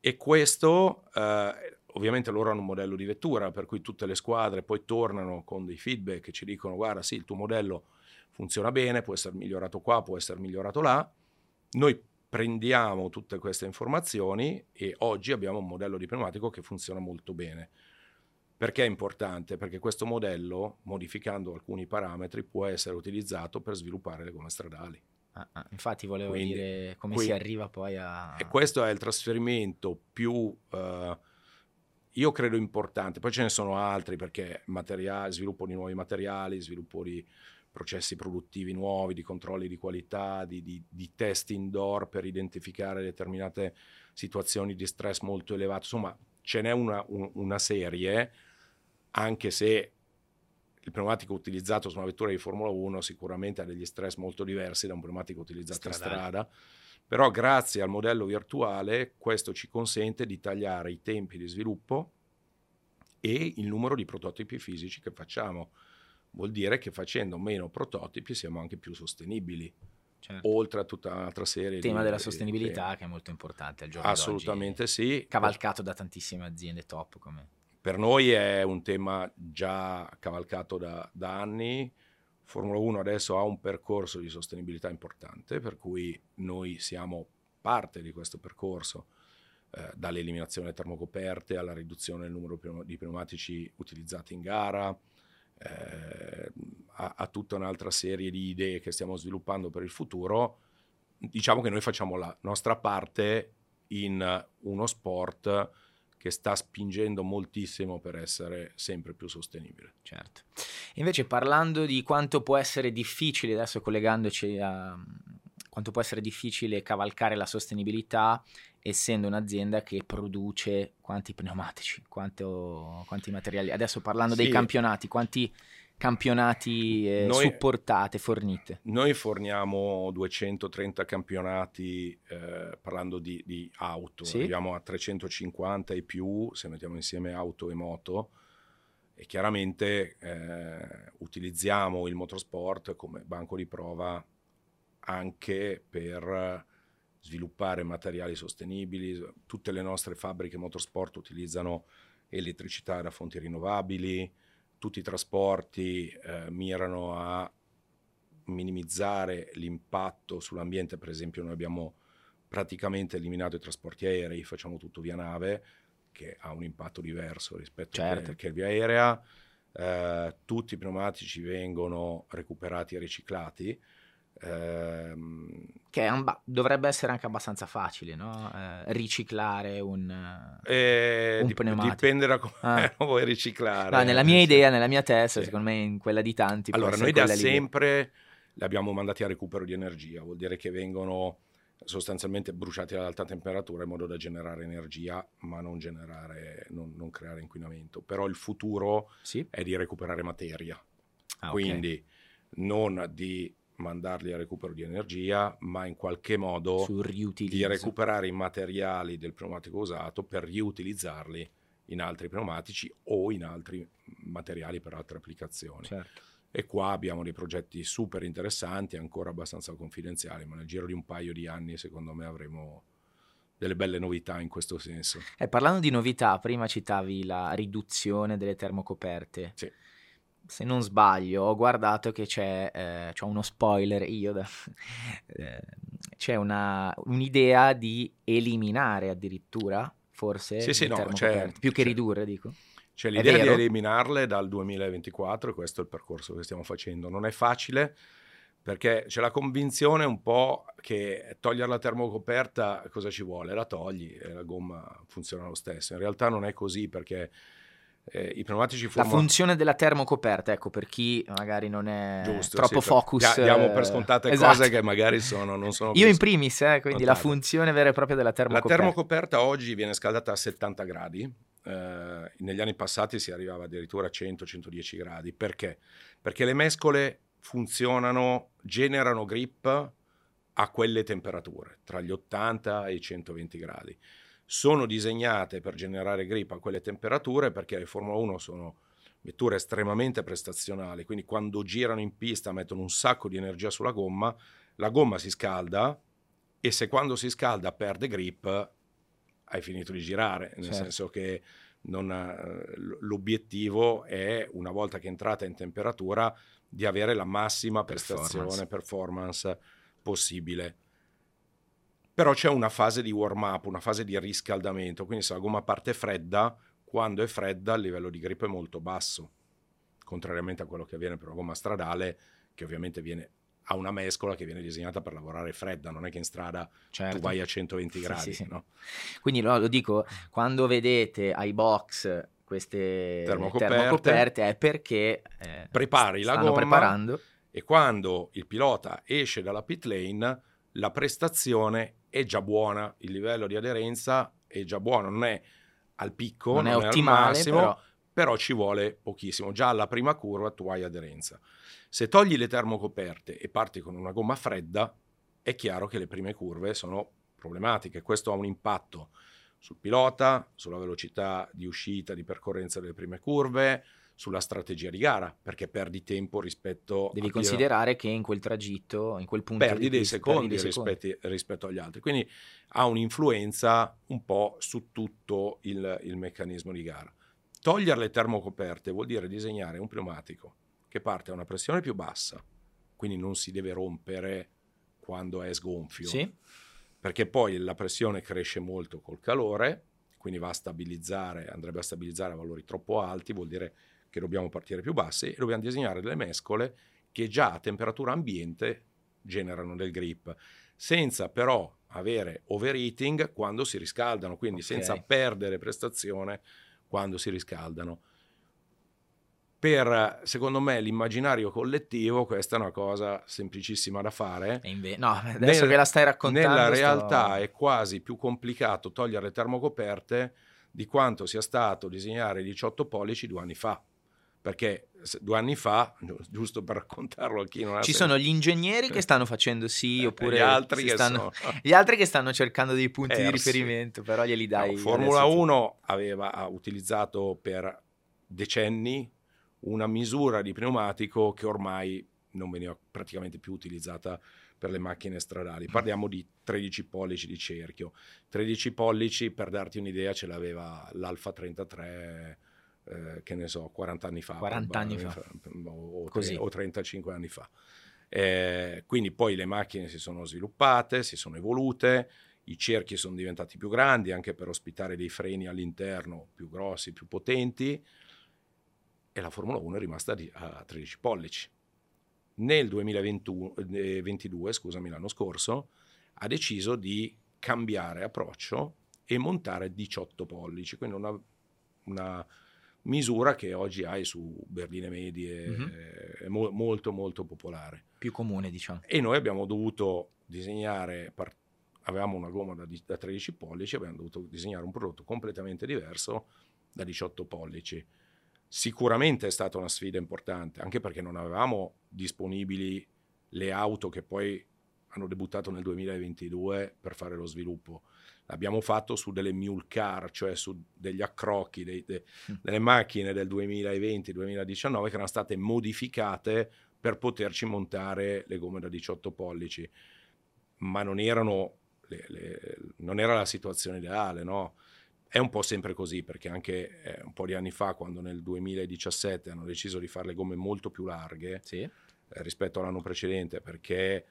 e questo eh, ovviamente loro hanno un modello di vettura per cui tutte le squadre poi tornano con dei feedback che ci dicono guarda sì il tuo modello funziona bene, può essere migliorato qua, può essere migliorato là. Noi prendiamo tutte queste informazioni e oggi abbiamo un modello di pneumatico che funziona molto bene. Perché è importante? Perché questo modello, modificando alcuni parametri, può essere utilizzato per sviluppare le gomme stradali. Ah, ah, infatti volevo Quindi- dire come quindi- si arriva poi a... E questo è il trasferimento più, eh, io credo importante. Poi ce ne sono altri perché materiali, sviluppo di nuovi materiali, sviluppo di processi produttivi nuovi, di controlli di qualità, di, di- di test indoor per identificare determinate situazioni di stress molto elevato. Insomma, ce n'è una, un- una serie, anche se il pneumatico utilizzato su una vettura di Formula 1 sicuramente ha degli stress molto diversi da un pneumatico utilizzato in Stradale. strada, però grazie al modello virtuale questo ci consente di tagliare i tempi di sviluppo e il numero di prototipi fisici che facciamo. Vuol dire che facendo meno prototipi siamo anche più sostenibili, Certo. oltre a tutta un'altra serie Il tema di... della di- sostenibilità temi. che è molto importante al giorno Assolutamente sì. cavalcato da tantissime aziende top come... Per noi è un tema già cavalcato da, da anni. Formula 1 adesso ha un percorso di sostenibilità importante, per cui noi siamo parte di questo percorso, eh, dall'eliminazione delle termocoperte alla riduzione del numero di pneumatici utilizzati in gara, eh, a, a tutta un'altra serie di idee che stiamo sviluppando per il futuro. Diciamo che noi facciamo la nostra parte in uno sport che sta spingendo moltissimo per essere sempre più sostenibile. Certo. Invece parlando di quanto può essere difficile, adesso collegandoci a quanto può essere difficile cavalcare la sostenibilità essendo un'azienda che produce quanti pneumatici, quanto- quanti materiali. Adesso parlando dei Sì. campionati, quanti campionati eh, Noi- supportate, fornite? Noi forniamo 230 campionati eh, parlando di, di auto, Sì. arriviamo a 350 e più se mettiamo insieme auto e moto e chiaramente eh, utilizziamo il motorsport come banco di prova anche per sviluppare materiali sostenibili. Tutte le nostre fabbriche motorsport utilizzano elettricità da fonti rinnovabili, tutti i trasporti eh, mirano a minimizzare l'impatto sull'ambiente, per esempio noi abbiamo praticamente eliminato i trasporti aerei, facciamo tutto via nave, che ha un impatto diverso rispetto a Certo. che, che via aerea, Eh, tutti i pneumatici vengono recuperati e riciclati. Ehm, Che ba- dovrebbe essere anche abbastanza facile, no? Eh, riciclare un... eh, Un dip- pneumatico. dipende da come Ah. [LAUGHS] lo vuoi riciclare. No, nella mia idea, nella mia testa, Sì. secondo me in quella di tanti. Allora, noi da sempre li abbiamo mandati a recupero di energia, vuol dire che vengono sostanzialmente bruciati ad alta temperatura in modo da generare energia, ma non, generare, non, non creare inquinamento. Però il futuro Sì? è di recuperare materia, Ah, quindi non di mandarli a recupero di energia, ma in qualche modo di recuperare i materiali del pneumatico usato per riutilizzarli in altri pneumatici o in altri materiali per altre applicazioni. Certo. E qua abbiamo dei progetti super interessanti, ancora abbastanza confidenziali, ma nel giro di un paio di anni secondo me avremo delle belle novità in questo senso. Eh, parlando di novità, prima citavi la riduzione delle termocoperte. Sì. Se non sbaglio, ho guardato che c'è, eh, c'ho uno spoiler io, da- [LAUGHS] eh, c'è una- un'idea di eliminare addirittura, forse, Sì, sì, no, c'è- più che c'è. ridurre, dico. C'è l'idea di eliminarle dal 2024 e questo è il percorso che stiamo facendo. Non è facile perché c'è la convinzione un po' che togliere la termocoperta cosa ci vuole? La togli e la gomma funziona lo stesso. In realtà non è così perché eh, i pneumatici La formano... funzione della termocoperta, ecco, per chi magari non è Giusto, troppo sì, focus. dia- diamo eh, per scontate esatto. cose che magari sono, non sono Io in primis, eh, quindi la funzione vera e propria della La termocoperta. termocoperta oggi viene scaldata a 70 gradi, eh, negli anni passati si arrivava addirittura a 100-110 gradi. Perché? Perché le mescole funzionano, generano grip a quelle temperature, tra gli 80 e i 120 gradi. Sono disegnate per generare grip a quelle temperature perché le Formula 1 sono vetture estremamente prestazionali, quindi quando girano in pista mettono un sacco di energia sulla gomma, la gomma si scalda e se quando si scalda perde grip hai finito di girare, nel certo. senso che non, l'obiettivo è, una volta che entrate in temperatura, di avere la massima prestazione, performance, performance possibile. Però c'è una fase di warm up, una fase di riscaldamento, quindi se la gomma parte fredda, quando è fredda il livello di grip è molto basso, contrariamente a quello che avviene per una gomma stradale, che ovviamente viene ha una mescola che viene disegnata per lavorare fredda, non è che in strada certo. tu vai a 120 gradi. Sì, sì. No? Quindi no, lo dico, quando vedete ai box queste termocoperte, termocoperte è perché eh, prepari la gomma preparando. e quando il pilota esce dalla pit lane la prestazione è già buona, il livello di aderenza è già buono, non è al picco, non, non è ottimale, massimo, però... però ci vuole pochissimo. Già alla prima curva tu hai aderenza. Se togli le termocoperte e parti con una gomma fredda, è chiaro che le prime curve sono problematiche. Questo ha un impatto sul pilota, sulla velocità di uscita, di percorrenza delle prime curve, sulla strategia di gara, perché perdi tempo rispetto Devi considerare che in quel tragitto, in quel punto perdi dei secondi, perdi dei secondi. rispetto agli altri. Quindi ha un'influenza un po' su tutto il, il meccanismo di gara. Togliere le termocoperte vuol dire disegnare un pneumatico che parte a una pressione più bassa, quindi non si deve rompere quando è sgonfio, sì. perché poi la pressione cresce molto col calore, quindi va a stabilizzare, andrebbe a stabilizzare a valori troppo alti, vuol dire che dobbiamo partire più bassi e dobbiamo disegnare delle mescole che già a temperatura ambiente generano del grip, senza però avere overheating quando si riscaldano, quindi okay. senza perdere prestazione quando si riscaldano per, secondo me, l'immaginario collettivo questa è una cosa semplicissima da fare. Inve- no, adesso Nel, che la stai raccontando... Nella realtà sto... è quasi più complicato togliere le termocoperte di quanto sia stato disegnare 18 pollici due anni fa. Perché due anni fa, giusto per raccontarlo a chi non ha... Ci sono gli ingegneri che stanno facendo sì, eh, oppure gli altri, stanno, sono... [LAUGHS] gli altri, che stanno, cercando dei punti Persi. di riferimento, però glieli dai... No, Formula 1 aveva, utilizzato per decenni una misura di pneumatico che ormai non veniva praticamente più utilizzata per le macchine stradali. Parliamo di 13 pollici di cerchio. 13 pollici, per darti un'idea, ce l'aveva l'Alfa 33, eh, che ne so, 40 anni fa. 40 anni fa. O, o, 35 anni fa. Eh, quindi poi le macchine si sono sviluppate, si sono evolute, i cerchi sono diventati più grandi anche per ospitare dei freni all'interno più grossi, più potenti e la Formula 1 è rimasta a 13 pollici. Nel 2022, eh, scusami, l'anno scorso, ha deciso di cambiare approccio e montare 18 pollici, quindi una, una misura che oggi hai su berline medie, mm-hmm. è mo- molto molto popolare. Più comune, diciamo. E noi abbiamo dovuto disegnare, part- avevamo una gomma da, di- da 13 pollici, abbiamo dovuto disegnare un prodotto completamente diverso da 18 pollici Sicuramente è stata una sfida importante, anche perché non avevamo disponibili le auto che poi hanno debuttato nel 2022 per fare lo sviluppo. L'abbiamo fatto su delle mule car, cioè su degli accrocchi, dei, de, mm. delle macchine del 2020-2019 che erano state modificate per poterci montare le gomme da 18 pollici, ma non erano le, le, non era la situazione ideale, no? È un po' sempre così, perché anche eh, un po' di anni fa, quando nel 2017 hanno deciso di fare le gomme molto più larghe sì. eh, rispetto all'anno precedente, perché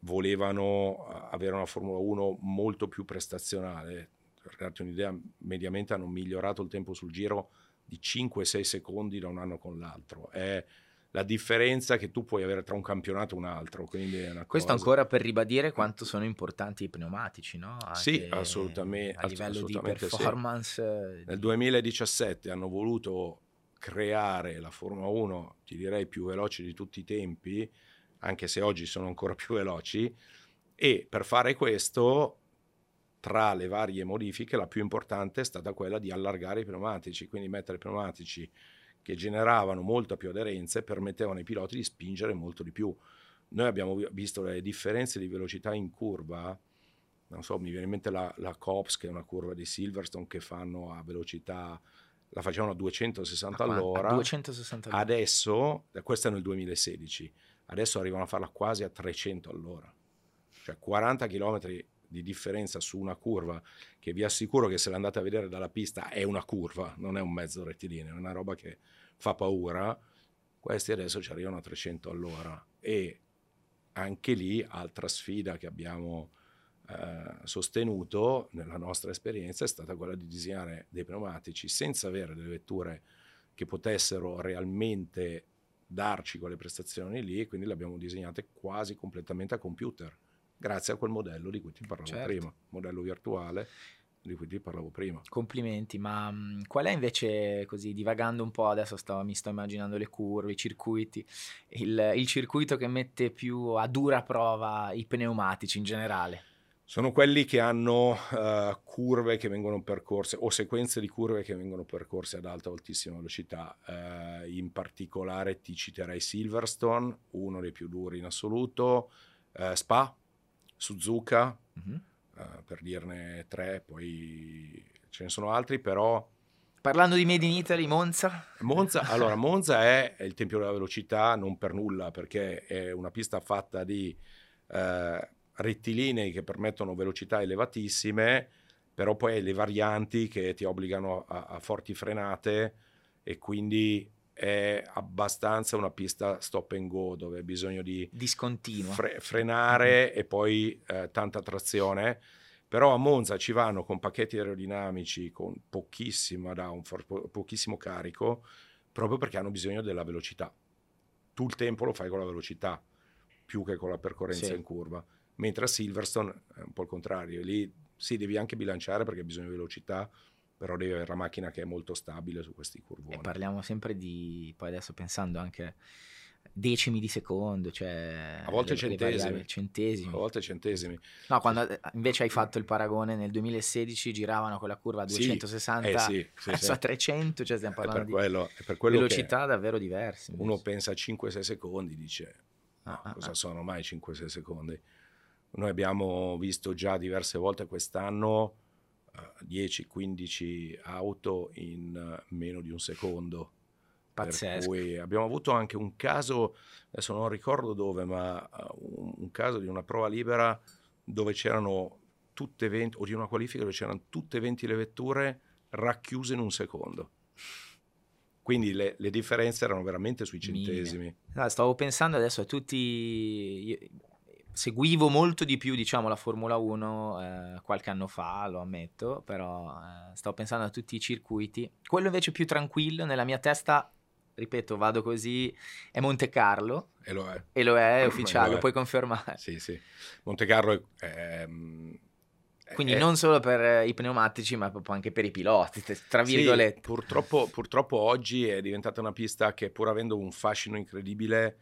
volevano eh, avere una Formula 1 molto più prestazionale. Per darti un'idea, mediamente hanno migliorato il tempo sul giro di 5-6 secondi da un anno con l'altro. È la differenza che tu puoi avere tra un campionato e un altro. Questo cosa... ancora per ribadire quanto sono importanti i pneumatici, no? Anche sì, assolutamente. A livello assolutamente di performance. Sì. Nel 2017 hanno voluto creare la Formula 1, ti direi più veloce di tutti i tempi, anche se oggi sono ancora più veloci, e per fare questo tra le varie modifiche la più importante è stata quella di allargare i pneumatici, quindi mettere pneumatici che generavano molta più aderenza e permettevano ai piloti di spingere molto di più. Noi abbiamo visto le differenze di velocità in curva, non so, mi viene in mente la, la Cops, che è una curva di Silverstone che fanno a velocità, la facevano a 260 A qua- a all'ora. 260 all'ora. Adesso, questo è nel 2016, adesso arrivano a farla quasi a 300 all'ora. Cioè 40 km di differenza su una curva che vi assicuro che se l'andate a vedere dalla pista è una curva, non è un mezzo rettilineo, è una roba che fa paura. Questi adesso ci arrivano a 300 all'ora e anche lì altra sfida che abbiamo eh, sostenuto nella nostra esperienza è stata quella di disegnare dei pneumatici senza avere delle vetture che potessero realmente darci quelle prestazioni lì e quindi le abbiamo disegnate quasi completamente a computer grazie a quel modello di cui ti parlavo Certo. prima modello virtuale di cui ti parlavo prima Complimenti, ma mh, qual è invece, così divagando un po', adesso sto- mi sto immaginando le curve, i circuiti, il, il circuito che mette più a dura prova i pneumatici in generale? Sono quelli che hanno eh, curve che vengono percorse o sequenze di curve che vengono percorse ad alta o altissima velocità. Eh, in particolare ti citerei Silverstone, uno dei più duri in assoluto, eh, Spa, Suzuka, Mhm. eh, per dirne tre, poi ce ne sono altri, però Parlando di Made in Italy, Monza? Monza, [LAUGHS] allora, Monza è, il tempio della velocità non per nulla, perché è una pista fatta di eh, rettilinei che permettono velocità elevatissime, però poi hai le varianti che ti obbligano a, a forti frenate e quindi è abbastanza una pista stop and go dove hai bisogno di Discontinua. fre- frenare e poi eh, tanta trazione. Però a Monza ci vanno con pacchetti aerodinamici con pochissima downforce, po- pochissimo carico, proprio perché hanno bisogno della velocità. Tu il tempo lo fai con la velocità, più che con la percorrenza Sì. in curva. Mentre a Silverstone è un po' il contrario, lì sì, devi anche bilanciare perché di velocità, però devi avere la macchina che è molto stabile su questi curvoni. E parliamo sempre di, poi adesso pensando anche decimi di secondo, cioè A volte centesimi. centesimi. A volte centesimi. No, quando eh, invece hai fatto il paragone nel 2016 giravano quella curva a Sì, 260 Eh sì, sì, sì. a 300, cioè stiamo parlando di quello, velocità davvero diverse. uno pensa a 5-6 secondi, dice Ah, "No, ah, cosa ah. sono mai 5-6 secondi? Noi abbiamo visto già diverse volte quest'anno eh, 10-15 auto in eh, meno di un secondo. Per Pazzesco. cui abbiamo avuto anche un caso, adesso non ricordo dove, ma eh, un, un caso di una prova libera dove c'erano tutte 20, o di una qualifica dove c'erano tutte 20 le vetture racchiuse in un secondo. Quindi le, le differenze erano veramente sui centesimi. No, stavo pensando adesso a tutti. Seguivo molto di più, diciamo, la Formula 1 eh, qualche anno fa, lo ammetto, però eh, stavo pensando a tutti i circuiti. Quello invece più tranquillo nella mia testa, ripeto, vado così, è Monte Carlo E lo è. e lo è [COUGHS] Lo ufficiale, è. lo puoi confermare. Sì, sì. Monte Carlo è... ehm, Quindi è- non solo per eh, i pneumatici, ma proprio anche per i piloti, tra Sì, virgolette. purtroppo, purtroppo oggi è diventata una pista che pur avendo un fascino incredibile,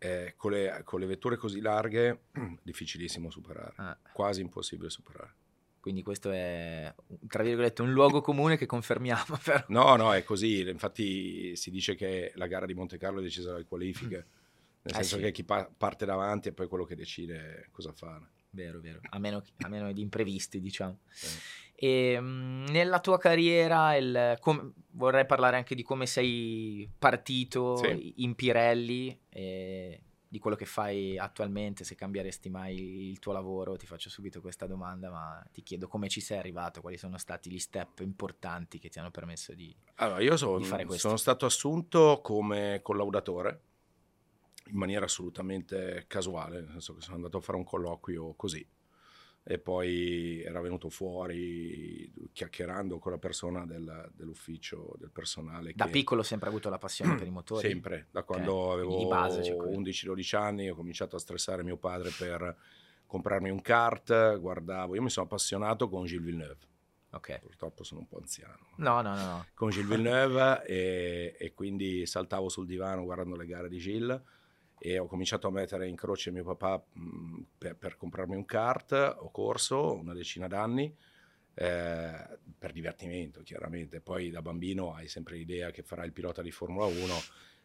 eh, con, le, con le vetture così larghe, [CLEARS THROAT] difficilissimo superare, Ah, quasi impossibile superare. quindi questo è, tra virgolette, un luogo comune che confermiamo, [LAUGHS] però. No, no, è così. Infatti si dice che la gara di Monte Carlo è decisa dalle qualifiche, nel Eh senso sì. che chi pa- parte davanti è poi quello che decide cosa fare. Vero, vero. A meno, a meno di imprevisti, diciamo. Eh. E mh, nella tua carriera il- com- vorrei parlare anche di come sei partito Sì. in Pirelli e di quello che fai attualmente, se cambieresti mai il tuo lavoro. Ti faccio subito questa domanda, ma ti chiedo come ci sei arrivato, quali sono stati gli step importanti che ti hanno permesso di... Allora, io so- di fare questo. sono stato assunto come collaudatore in maniera assolutamente casuale, nel senso che sono andato a fare un colloquio così e poi era venuto fuori chiacchierando con la persona del- dell'ufficio del personale. Da che- piccolo ho sempre avuto la passione per i [CLEARS THROAT] motori. Sempre, da quando quindi avevo base quello. 11-12 anni ho cominciato a stressare mio padre per comprarmi un kart, guardavo, io mi sono appassionato con Gilles Villeneuve, Ok. purtroppo sono un po' anziano No, no, no, no. con Gilles Villeneuve e, e quindi saltavo sul divano guardando le gare di Gilles e ho cominciato a mettere in croce mio papà mh, per, per comprarmi un kart, ho corso una decina d'anni, eh, per divertimento chiaramente. Poi da bambino hai sempre l'idea che farai il pilota di Formula 1,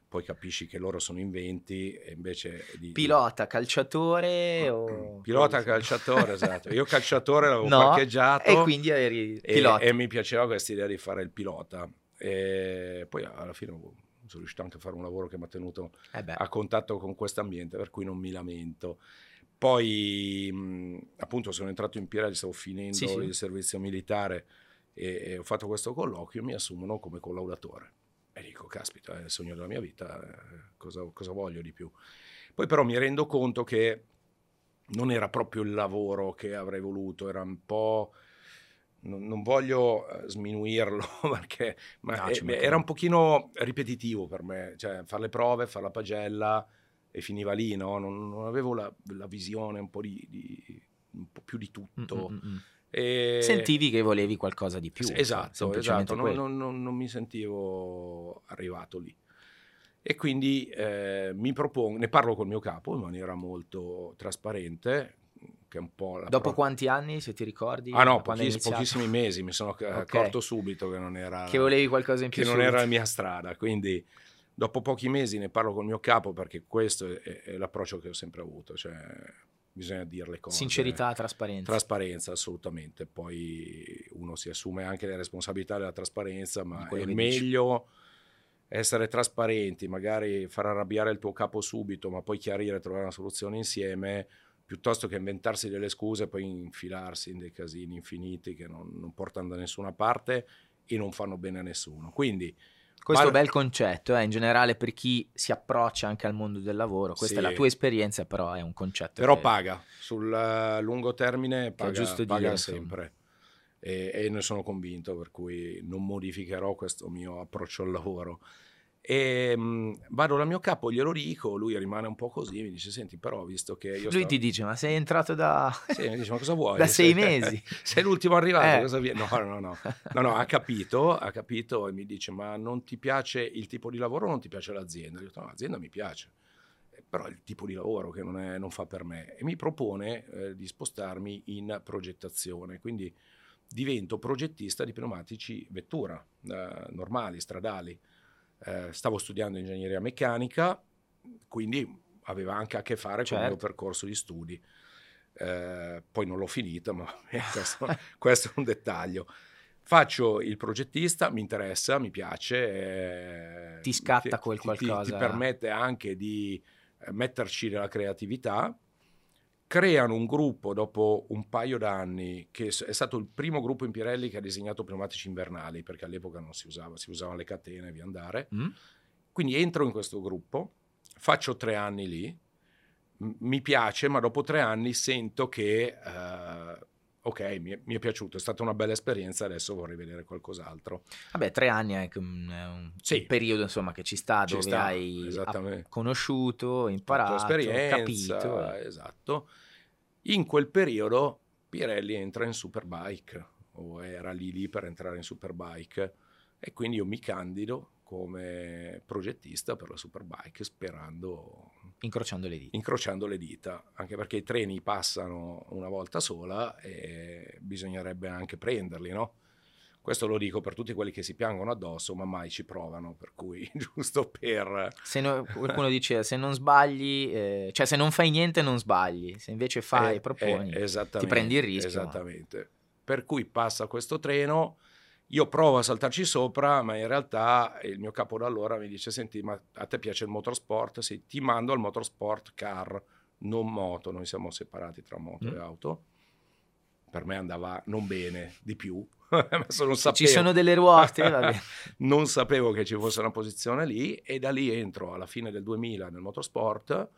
poi capisci che loro sono inventi e invece... Di, pilota, calciatore o... Pilota, calciatore, esatto. Io calciatore l'avevo [LAUGHS] no, parcheggiato. E quindi eri pilota. E, e mi piaceva questa idea di fare il pilota. E poi alla fine sono riuscito anche a fare un lavoro che mi ha tenuto eh a contatto con questo ambiente, per cui non mi lamento. Poi, mh, appunto, sono entrato in Pirelli, stavo finendo sì, sì. il servizio militare e, e, ho fatto questo colloquio, mi assumono come collaudatore. E dico, caspita, è il sogno della mia vita, eh, cosa, cosa voglio di più? Poi però mi rendo conto che non era proprio il lavoro che avrei voluto, era un po' non, non voglio eh, sminuirlo [LAUGHS] perché no, è, era un pochino ripetitivo per me, cioè fare le prove, fare la pagella e finiva lì, no? non, non avevo la, la, visione un po', di, di, un po' più di tutto. Mm-hmm. E... Sentivi che volevi qualcosa di più. Esatto, esatto. Non, non, non, mi sentivo arrivato lì. E quindi eh, mi propongo, ne parlo col mio capo in maniera molto trasparente, che è un po' Dopo pro... quanti anni, se ti ricordi? Ah no, pochiss- pochissimi mesi, mi sono okay. accorto subito che non era... Che volevi qualcosa in più Che subito. non era la mia strada, quindi dopo pochi mesi ne parlo col mio capo perché questo è, è l'approccio che ho sempre avuto, cioè bisogna dire le cose. Sincerità, trasparenza. Trasparenza, assolutamente. Poi uno si assume anche le responsabilità della trasparenza, ma è meglio dici. essere trasparenti, magari far arrabbiare il tuo capo subito, ma poi chiarire e trovare una soluzione insieme piuttosto che inventarsi delle scuse e poi infilarsi in dei casini infiniti che non, non, portano da nessuna parte e non fanno bene a nessuno. Quindi questo ma... è un bel concetto, eh, in generale per chi si approccia anche al mondo del lavoro, questa sì. è la tua esperienza, però è un concetto. Però che... paga, sul uh, lungo termine paga, giusto paga dire, sempre. E, e ne sono convinto, per cui non modificherò questo mio approccio al lavoro. E mh, mhmm, vado dal mio capo, glielo dico, lui rimane un po' così, mi dice, senti però, visto che io... Lui stavo... ti dice, ma sei entrato da... [LAUGHS] Sì, mi dice, ma cosa [LAUGHS] vuoi? da sei mesi. [LAUGHS] sei l'ultimo arrivato, eh. cosa viene? No, no, no, no, no, ha capito, ha capito e mi dice, ma non ti piace il tipo di lavoro o non ti piace l'azienda? Io ho detto, no, l'azienda mi piace, eh, però è il tipo di lavoro che non, è, non fa per me. E mi propone eh, di spostarmi in progettazione, quindi divento progettista di pneumatici vettura, eh, normali, stradali eh, stavo studiando ingegneria meccanica, quindi aveva anche a che fare certo. con il mio certo. percorso di studi. Eh, poi non l'ho finito, ma [LAUGHS] questo, [LAUGHS] questo, è un dettaglio. Faccio il progettista, mi interessa, mi piace. Eh, ti scatta quel qualcosa. Ti, ti permette anche di eh, metterci della creatività creano un gruppo dopo un paio d'anni, che è stato il primo gruppo in Pirelli che ha disegnato pneumatici invernali, perché all'epoca non si usava, si usavano le catene e via andare. Mm. Quindi entro in questo gruppo, faccio tre anni lì, m- mi piace, ma dopo tre anni sento che... Uh, ok, mi è, mi è, piaciuto, è stata una bella esperienza, adesso vorrei vedere qualcos'altro. Vabbè, tre anni è un, un sì. periodo insomma che ci sta, ci dove sta, hai conosciuto, imparato, capito. Esatto. In quel periodo Pirelli entra in Superbike, o era lì lì per entrare in Superbike, e quindi io mi candido come progettista per la Superbike sperando... Incrociando le dita. Incrociando le dita, anche perché i treni passano una volta sola e bisognerebbe anche prenderli, no? Questo lo dico per tutti quelli che si piangono addosso, ma mai ci provano, per cui [LAUGHS] giusto per... Se no, qualcuno dice se non sbagli, eh, cioè se non fai niente non sbagli, se invece fai e eh, proponi, eh, ti prendi il rischio. Esattamente. Per cui passa questo treno, io provo a saltarci sopra, ma in realtà il mio capo da allora mi dice, senti, ma a te piace il motorsport? Sì, ti mando al motorsport car, non moto, noi siamo separati tra moto mm. e auto. Per me andava non bene, di più, [LAUGHS] ci sono delle ruote, [LAUGHS] non sapevo che ci fosse una posizione lì e da lì entro alla fine del 2000 nel motorsport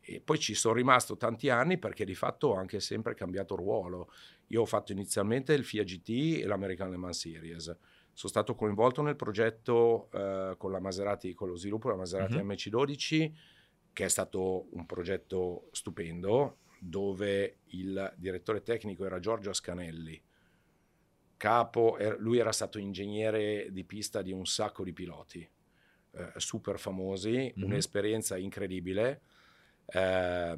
e poi ci sono rimasto tanti anni perché di fatto ho anche sempre cambiato ruolo. Io ho fatto inizialmente il FIA GT e l'American Le Mans Series. Sono stato coinvolto nel progetto eh, con la Maserati, con lo sviluppo della Maserati mm-hmm. MC12, che è stato un progetto stupendo, dove il direttore tecnico era Giorgio Ascanelli, capo, lui era stato ingegnere di pista di un sacco di piloti eh, super famosi, mm-hmm. un'esperienza incredibile, eh,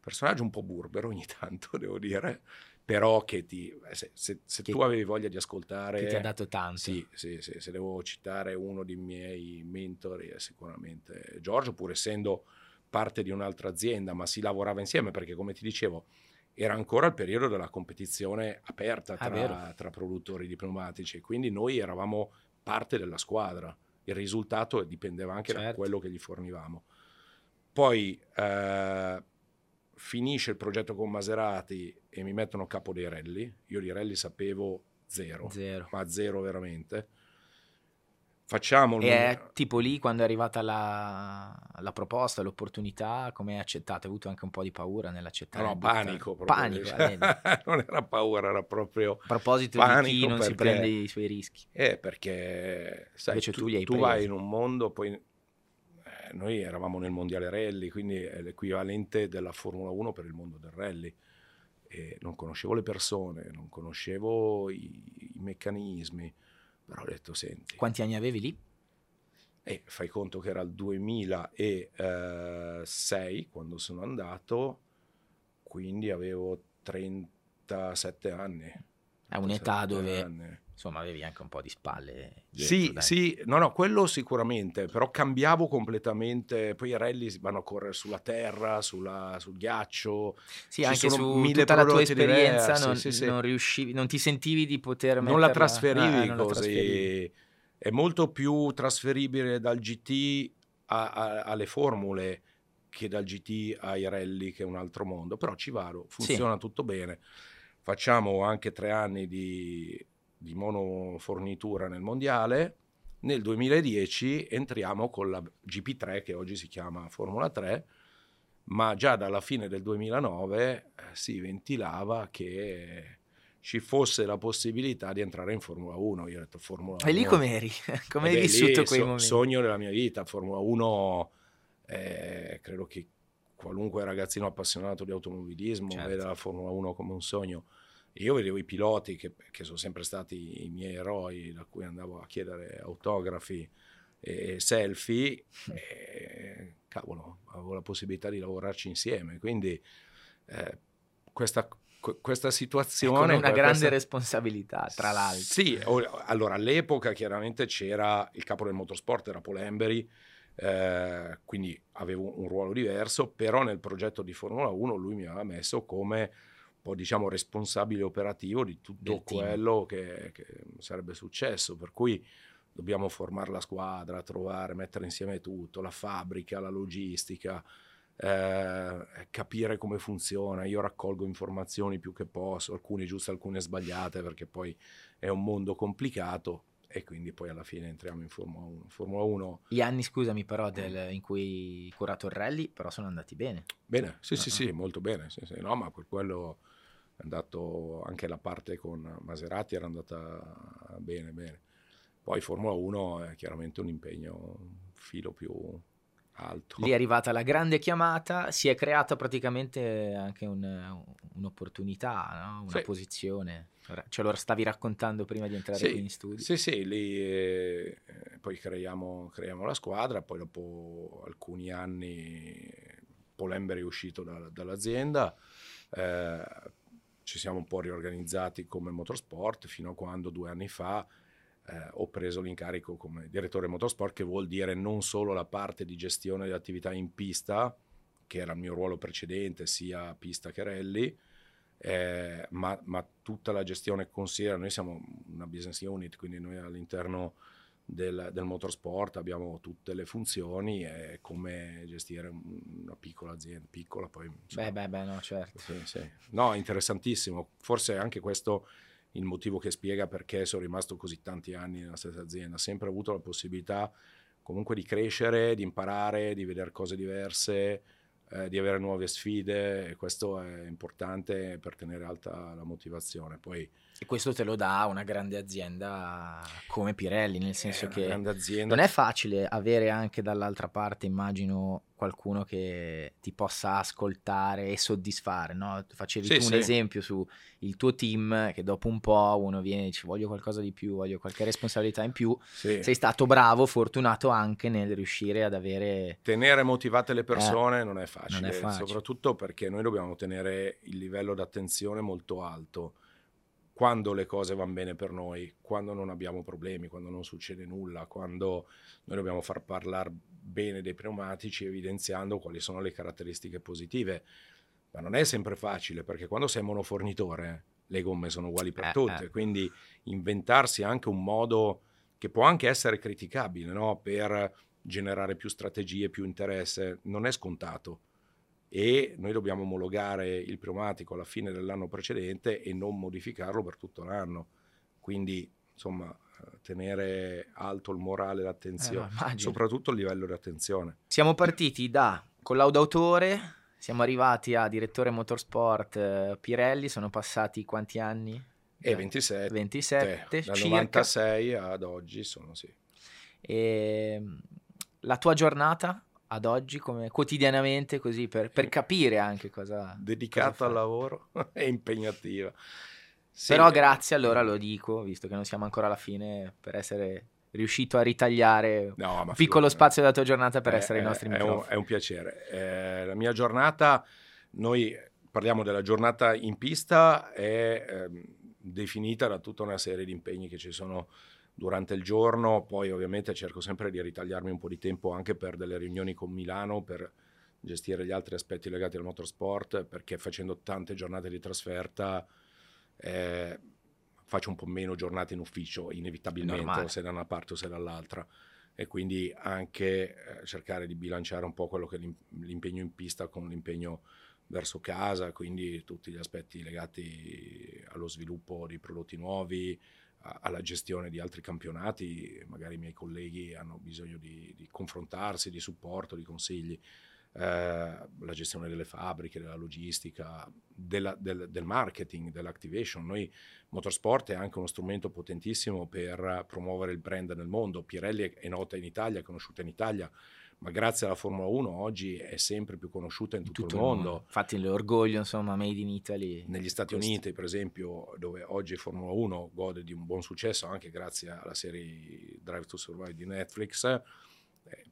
personaggio un po' burbero ogni [LAUGHS] tanto, devo dire, però che ti, eh, se, se, se Che- tu avevi voglia di ascoltare... Che ti ha dato tanto. Sì, sì, sì, se devo citare uno dei miei mentori è sicuramente Giorgio, pur essendo parte di un'altra azienda, ma si lavorava insieme perché, come ti dicevo, era ancora il periodo della competizione aperta Ah, tra, tra produttori diplomatici, quindi noi eravamo parte della squadra, il risultato dipendeva anche da Certo. quello che gli fornivamo. Poi eh, finisce il progetto con Maserati e mi mettono a capo dei rally, io di rally sapevo zero Zero. ma zero veramente. Facciamo E è tipo lì quando è arrivata la, la proposta, l'opportunità, come hai accettato? Hai avuto anche un po' di paura nell'accettare? No, no, panico. Proprio. Panico. A [LAUGHS] non era paura, era proprio... proposito di chi non si perché- prende i suoi rischi. Eh, perché sai, Invece tu, tu li hai tu presi. vai in un mondo, poi noi eravamo nel mondiale rally, quindi è l'equivalente della Formula 1 per il mondo del rally. E non conoscevo le persone, non conoscevo i, i meccanismi, però ho detto, senti, Quanti anni avevi lì? E fai conto che era il 2006 quando sono andato, quindi avevo 37 anni. È un'età 37 dove anni. Insomma avevi anche un po' di spalle. dietro, Sì, dai. sì, no, no, quello sicuramente, però cambiavo completamente. Poi i rally vanno a correre sulla terra, sulla- sul ghiaccio. Sì, ci anche su mille tutta la tua esperienza diversi, non, sì, sì. non riuscivi, non ti sentivi di poter non la metterla- trasferivi la così. trasferivi. È molto più trasferibile dal GT a- a- alle formule che dal GT ai rally, che è un altro mondo. Però ci vado, funziona tutto bene. Facciamo anche tre anni di, di monofornitura nel mondiale. Nel 2010 entriamo con la GP3, che oggi si chiama Formula 3, ma già dalla fine del 2009 eh, si ventilava che ci fosse la possibilità di entrare in Formula 1. Io ho detto Formula 1. E lì com'eri? Come [LAUGHS] hai vissuto quei so- momenti? Sogno della mia vita, Formula 1, eh, credo che qualunque ragazzino appassionato di automobilismo Certo. veda la Formula 1 come un sogno. Io vedevo i piloti che, che sono sempre stati i miei eroi, da cui andavo a chiedere autografi e selfie, e cavolo, avevo la possibilità di lavorarci insieme. Quindi eh, questa, que- questa situazione... una grande questa- responsabilità, tra l'altro. sì, allora all'epoca chiaramente c'era il capo del motorsport, era Paul Embry, eh, quindi avevo un ruolo diverso, però nel progetto di Formula 1 lui mi aveva messo come un po' diciamo responsabile operativo di tutto quello che, che sarebbe successo, per cui dobbiamo formare la squadra, trovare, mettere insieme tutto, la fabbrica, la logistica, eh, capire come funziona. Io raccolgo informazioni più che posso, alcune giuste, alcune sbagliate, perché poi è un mondo complicato e quindi poi alla fine entriamo in Formula 1. Formula 1, Gli anni, scusami, però, del- in cui curato il rally, però sono andati bene. bene, sì, sì, Ah, sì, molto bene. Sì, sì. No, ma per quello è andato anche la parte con Maserati era andata bene, bene. Poi Formula 1 è chiaramente un impegno un filo più alto. Lì è arrivata la grande chiamata, si è creata praticamente anche un- un'opportunità, no? una Sì. posizione. Ce lo stavi raccontando prima di entrare Sì, qui in studio. Sì, sì, lì eh, poi creiamo, creiamo la squadra, poi dopo alcuni anni Paul Ember è uscito da- dall'azienda, eh, ci siamo un po' riorganizzati come motorsport fino a quando due anni fa eh, ho preso l'incarico come direttore motorsport, che vuol dire non solo la parte di gestione delle attività in pista, che era il mio ruolo precedente, sia pista che rally, eh, ma, ma tutta la gestione considera, noi siamo una business unit, quindi noi all'interno del, del motorsport abbiamo tutte le funzioni, è come gestire un- una piccola azienda, piccola poi... insomma, Beh, beh, beh, no, certo. sì, sì. No, interessantissimo. Forse è anche questo il motivo che spiega perché sono rimasto così tanti anni nella stessa azienda. Sempre avuto la possibilità comunque di crescere, di imparare, di vedere cose diverse, eh, di avere nuove sfide e questo è importante per tenere alta la motivazione. Poi E questo te lo dà una grande azienda come Pirelli, nel senso che non è facile avere anche dall'altra parte, immagino, qualcuno che ti possa ascoltare e soddisfare, no? Facevi Sì, tu un sì. esempio su il tuo team che dopo un po' uno viene e dice voglio qualcosa di più, voglio qualche responsabilità in più. Sì. Sei stato bravo, fortunato anche nel riuscire ad avere Tenere motivate le persone non, è facile, Eh, non è facile. soprattutto perché noi dobbiamo tenere il livello d'attenzione molto alto quando le cose vanno bene per noi, quando non abbiamo problemi, quando non succede nulla, quando noi dobbiamo far parlare bene dei pneumatici evidenziando quali sono le caratteristiche positive. Ma non è sempre facile perché quando sei monofornitore le gomme sono uguali per Eh, tutte, eh. quindi inventarsi anche un modo che può anche essere criticabile no? per generare più strategie, più interesse, non è scontato. E noi dobbiamo omologare il pneumatico alla fine dell'anno precedente e non modificarlo per tutto l'anno. Quindi, insomma, eh, tenere alto il morale e l'attenzione, Eh, soprattutto il livello di attenzione. Siamo partiti da collaudatore, siamo arrivati a direttore motorsport eh, Pirelli, sono passati quanti anni? E 27, 27 dal circa. 96 ad oggi sono sì. E mm, la tua giornata ad oggi, come quotidianamente, così per, per capire anche cosa. Dedicata cosa al lavoro [LAUGHS] e impegnativa. Sì, Però eh, grazie, allora lo dico, visto che non siamo ancora alla fine, per essere riuscito a ritagliare no, un piccolo spazio della tua giornata per Eh, essere ai eh, nostri è un, è un piacere. Eh, la mia giornata, noi parliamo della giornata in pista, è ehm, definita da tutta una serie di impegni che ci sono durante il giorno, poi ovviamente cerco sempre di ritagliarmi un po' di tempo anche per delle riunioni con Milano, per gestire gli altri aspetti legati al motorsport, perché facendo tante giornate di trasferta eh, faccio un po' meno giornate in ufficio, inevitabilmente, o se da una parte o se dall'altra. E quindi anche eh, cercare di bilanciare un po' quello che è l'im- l'impegno in pista con l'impegno verso casa, quindi tutti gli aspetti legati allo sviluppo di prodotti nuovi, alla gestione di altri campionati, magari i miei colleghi hanno bisogno di, di confrontarsi, di supporto, di consigli, eh, la gestione delle fabbriche, della logistica, della- del, del marketing, dell'activation. Noi Motorsport è anche uno strumento potentissimo per promuovere il brand nel mondo. Pirelli è- nota in Italia, è conosciuta in Italia, ma grazie alla Formula 1 oggi è sempre più conosciuta in In tutto, il mondo. Infatti l'orgoglio, insomma, made in Italy. Negli Stati Questo. Uniti, per esempio, dove oggi Formula 1 gode di un buon successo anche grazie alla serie Drive to Survive di Netflix, eh,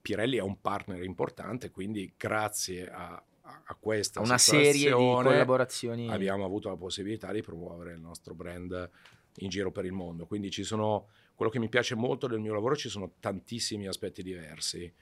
Pirelli è un partner importante, quindi grazie a, a- a questa Una serie di collaborazioni. abbiamo avuto la possibilità di promuovere il nostro brand in giro per il mondo. Quindi ci sono, quello che mi piace molto del mio lavoro, ci sono tantissimi aspetti diversi.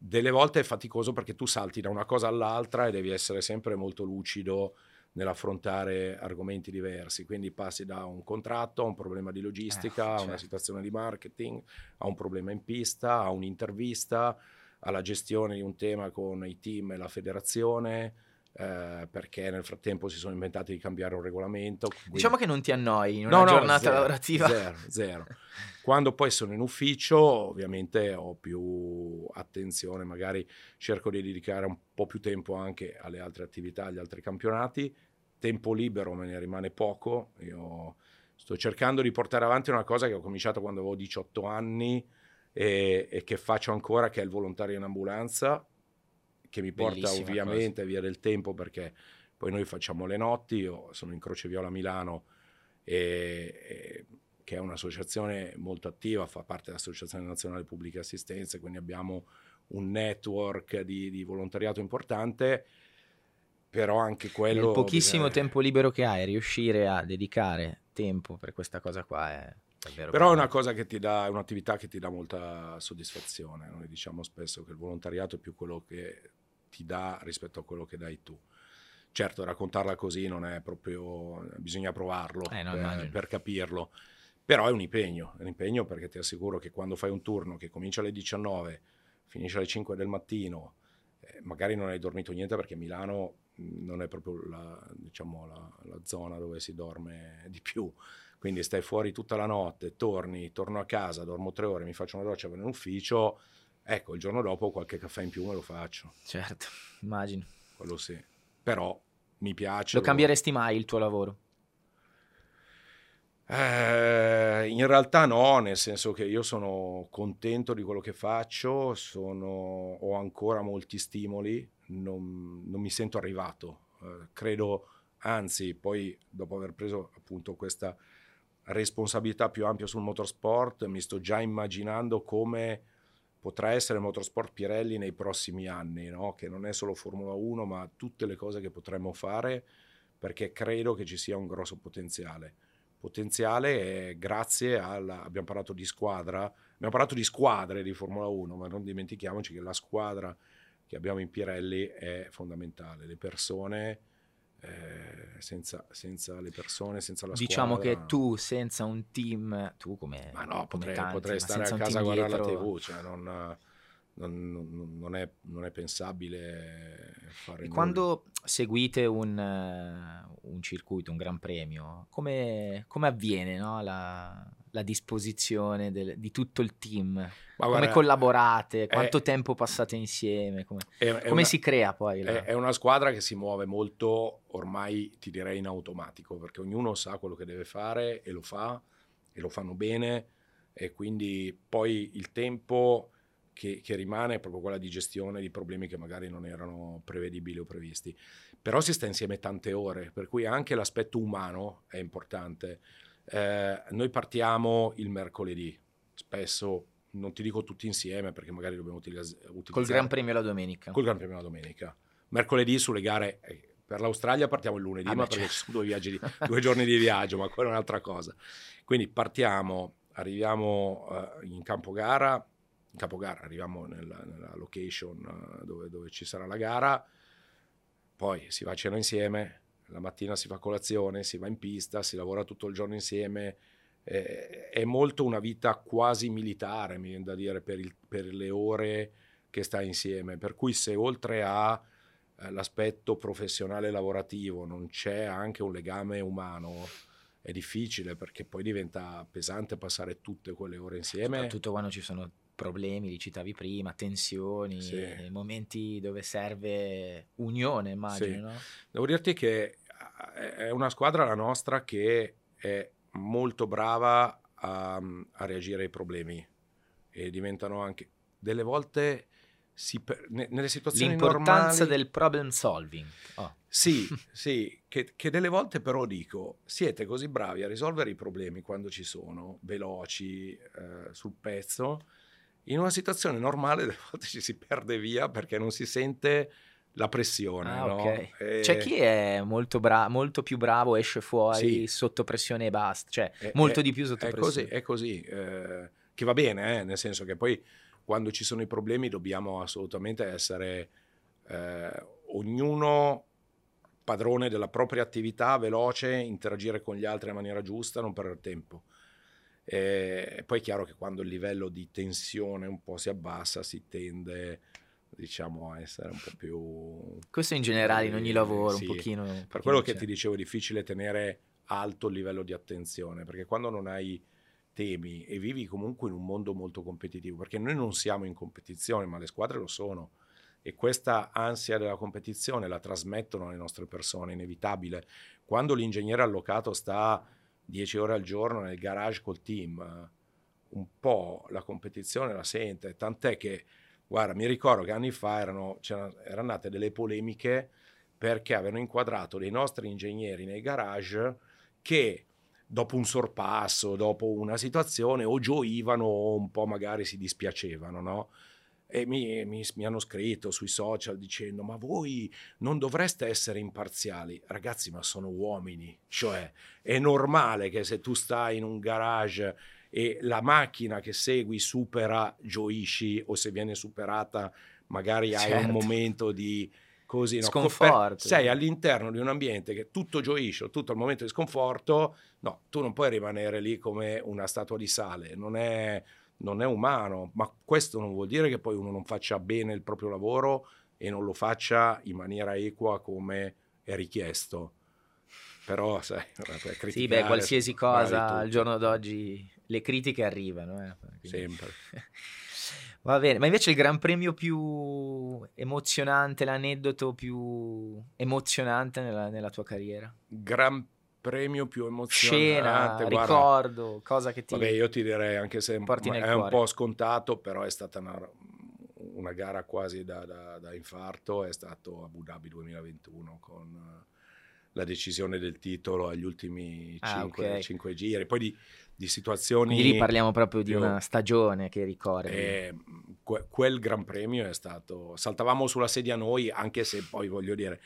Delle volte è faticoso perché tu salti da una cosa all'altra e devi essere sempre molto lucido nell'affrontare argomenti diversi. Quindi passi da un contratto a un problema di logistica, Eh, a una certo. situazione di marketing, a un problema in pista, a un'intervista, alla gestione di un tema con i team e la federazione, eh, perché nel frattempo si sono inventati di cambiare un regolamento. quindi- Diciamo che non ti annoi in No, una no, giornata zero, lavorativa. Zero, zero. Quando poi sono in ufficio, ovviamente ho più attenzione, magari cerco di dedicare un po' più tempo anche alle altre attività, agli altri campionati. Tempo libero me ne rimane poco. Io sto cercando di portare avanti una cosa che ho cominciato quando avevo 18 anni e, e che faccio ancora, che è il volontario in ambulanza, che mi porta Bellissima ovviamente via del tempo perché poi noi facciamo le notti, io sono in Croce Viola Milano e- e- che è un'associazione molto attiva, fa parte dell'Associazione Nazionale Pubbliche Assistenze, quindi abbiamo un network di, di volontariato importante, però anche quello... Nel pochissimo bisogna- tempo libero che hai, riuscire a dedicare tempo per questa cosa qua è davvero Però è una cosa che ti dà, è un'attività che ti dà molta soddisfazione. Noi diciamo spesso che il volontariato è più quello che ti dà rispetto a quello che dai tu. Certo, raccontarla così non è proprio, bisogna provarlo Eh, no, per, immagino. per capirlo. Però è un impegno, è un impegno perché ti assicuro che quando fai un turno che comincia alle 19, finisce alle 5 del mattino, eh, magari non hai dormito niente perché Milano mh, non è proprio la, diciamo, la, la zona dove si dorme di più. Quindi stai fuori tutta la notte, torni, torno a casa, dormo tre ore, mi faccio una doccia, vado in ufficio. Ecco, il giorno dopo qualche caffè in più me lo faccio, Certo, immagino. quello sì. Però mi piace. Lo cambieresti mai il tuo lavoro? Eh, in realtà no, nel senso che io sono contento di quello che faccio, sono, ho ancora molti stimoli, non, non mi sento arrivato. Eh, credo, anzi, poi dopo aver preso appunto questa responsabilità più ampia sul motorsport, mi sto già immaginando come potrà essere motorsport Pirelli nei prossimi anni, no? che non è solo Formula 1, ma tutte le cose che potremmo fare, perché credo che ci sia un grosso potenziale potenziale grazie alla... abbiamo parlato di squadra, abbiamo parlato di squadre di Formula 1, ma non dimentichiamoci che la squadra che abbiamo in Pirelli è fondamentale, le persone... Eh, senza, senza, le persone, senza la diciamo squadra. Diciamo che tu senza un team, tu come... Ma no, potrei, tanti, potrei stare a casa a guardare dietro... la TV, cioè non, non, non, è, non, è, pensabile fare. E quando seguite un, un, circuito, un gran premio, come, come avviene no? la, la, disposizione del, di tutto il team? Ma come guarda, collaborate? Quanto è, tempo passate insieme? Come, è, come una, si crea poi? La... È, una squadra che si muove molto, ormai ti direi in automatico, perché ognuno sa quello che deve fare e lo fa, e lo fanno bene, e quindi poi il tempo che, che, rimane è proprio quella di gestione di problemi che magari non erano prevedibili o previsti. Però si sta insieme tante ore, per cui anche l'aspetto umano è importante. Eh, noi partiamo il mercoledì, spesso non ti dico tutti insieme perché magari dobbiamo utilizzare... Col Gran Premio la domenica. Col Gran Premio la domenica. Mercoledì sulle gare... Eh, per l'Australia partiamo il lunedì, ah, ma perché ci sono due, di, [LAUGHS] due, giorni di viaggio, ma quella è un'altra cosa. Quindi partiamo, arriviamo uh, in campo gara in capogara, arriviamo nella, nella location eh, dove, dove, ci sarà la gara, poi si va a cena insieme, la mattina si fa colazione, si va in pista, si lavora tutto il giorno insieme, eh, è molto una vita quasi militare, mi viene da dire, per, il, per le ore che sta insieme, per cui se oltre all'aspetto eh, professionale lavorativo non c'è anche un legame umano, è difficile perché poi diventa pesante passare tutte quelle ore insieme. Soprattutto quando ci sono problemi, li citavi prima, tensioni, sì. momenti dove serve unione, immagino. Sì. No? Devo dirti che eh, è una squadra la nostra che è molto brava a, a reagire ai problemi e diventano anche delle volte si nelle situazioni L'importanza normali, del problem solving. Oh. Sì, [LAUGHS] sì che, che, delle volte però dico, siete così bravi a risolvere i problemi quando ci sono, veloci, eh, sul pezzo, in una situazione normale [LAUGHS] delle volte ci si perde via perché non si sente la pressione. Ah, no? okay. e... C'è chi è molto, bra- molto, più bravo, esce fuori sì. sotto pressione e basta, cioè è, molto è, di più sotto è pressione. Così, è così, eh, che va bene, eh, nel senso che poi quando ci sono i problemi dobbiamo assolutamente essere eh, ognuno padrone della propria attività, veloce, interagire con gli altri in maniera giusta, non perdere tempo. E poi è chiaro che quando il livello di tensione un po' si abbassa, si tende diciamo a essere un po' più... Questo in generale in ogni lavoro, sì. un pochino... Per pochino quello c'è. che ti dicevo è difficile tenere alto il livello di attenzione, perché quando non hai temi e vivi comunque in un mondo molto competitivo, perché noi non siamo in competizione, ma le squadre lo sono, e questa ansia della competizione la trasmettono alle nostre persone, inevitabile. Quando l'ingegnere allocato sta 10 ore al giorno nel garage col team, un po' la competizione la sente, tant'è che, guarda, mi ricordo che anni fa erano, erano nate delle polemiche perché avevano inquadrato dei nostri ingegneri nei garage che dopo un sorpasso, dopo una situazione, o gioivano o un po' magari si dispiacevano, no? E mi, mi, mi, hanno scritto sui social dicendo ma voi non dovreste essere imparziali ragazzi ma sono uomini cioè è normale che se tu stai in un garage e la macchina che segui supera gioisci o se viene superata magari hai certo. un momento di così no? sconforto sei all'interno di un ambiente che tutto gioisce tutto il momento di sconforto no tu non puoi rimanere lì come una statua di sale non è non è umano, ma questo non vuol dire che poi uno non faccia bene il proprio lavoro e non lo faccia in maniera equa come è richiesto. Però, sai, [LAUGHS] sì, beh, qualsiasi cosa al giorno d'oggi le critiche arrivano. Eh, Sempre. [LAUGHS] Va bene, ma invece il gran premio più emozionante, l'aneddoto più emozionante nella, nella tua carriera? Gran premio più emozionante. Scena, guarda, ricordo, cosa che ti... Vabbè, io ti direi, anche se è un cuore. po' scontato, però è stata una, una gara quasi da, da- da infarto, è stato Abu Dhabi 2021 con eh, la decisione del titolo agli ultimi Ah, cinque, ok. cinque giri. Poi di, di situazioni... Quindi lì parliamo proprio di una stagione che ricordi. Eh, que- quel Gran Premio è stato. Saltavamo sulla sedia noi, anche se poi voglio dire.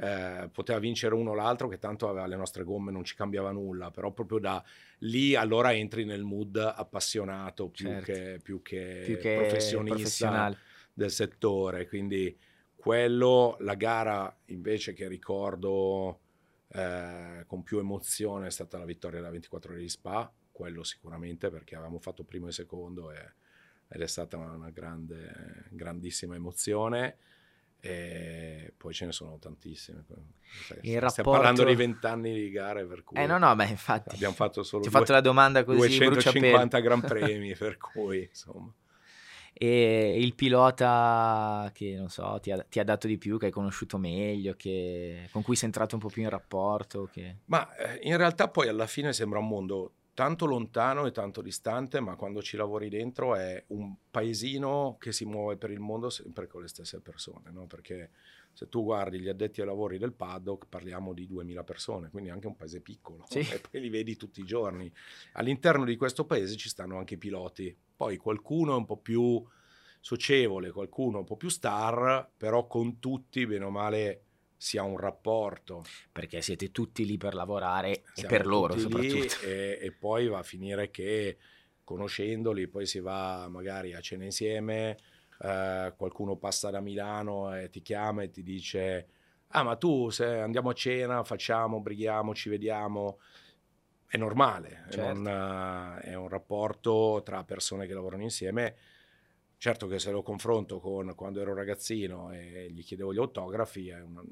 Eh, poteva vincere uno o l'altro che tanto aveva le nostre gomme non ci cambiava nulla però proprio da lì allora entri nel mood appassionato più, Certo. che, più che più che professionista del settore. Quindi quello la gara invece che ricordo eh, con più emozione è stata la vittoria della 24 ore di Spa quello sicuramente perché avevamo fatto primo e secondo e- ed è stata una grande, grandissima emozione e poi ce ne sono tantissime Il stiamo rapporto- parlando di vent'anni di gare per cui Eh no, no, beh, infatti. abbiamo fatto solo Ti ho due- fatto la domanda così bruciapelo. 250 gran premi per cui insomma E il pilota che, non so, ti ha, ti ha dato di più, che hai conosciuto meglio, che- con cui sei entrato un po' più in rapporto, che... Ma eh, in realtà poi alla fine sembra un mondo tanto lontano e tanto distante, ma quando ci lavori dentro è un paesino che si muove per il mondo sempre con le stesse persone, no? Perché se tu guardi gli addetti ai lavori del paddock parliamo di 2000 persone, quindi anche un paese piccolo, Sì. [LAUGHS] e poi li vedi tutti i giorni. All'interno di questo paese ci stanno anche i piloti, poi qualcuno è un po' più socievole, qualcuno un po' più star, però con tutti, bene o male, si ha un rapporto. perché siete tutti lì per lavorare e per loro soprattutto. E, e poi va a finire che conoscendoli poi si va magari a cena insieme, eh, qualcuno passa da Milano e ti chiama e ti dice ah ma tu se andiamo a cena facciamo, brighiamo, ci vediamo. È normale, è Certo. non- è un rapporto tra persone che lavorano insieme. Certo che se lo confronto con quando ero ragazzino e gli chiedevo gli autografi è, una-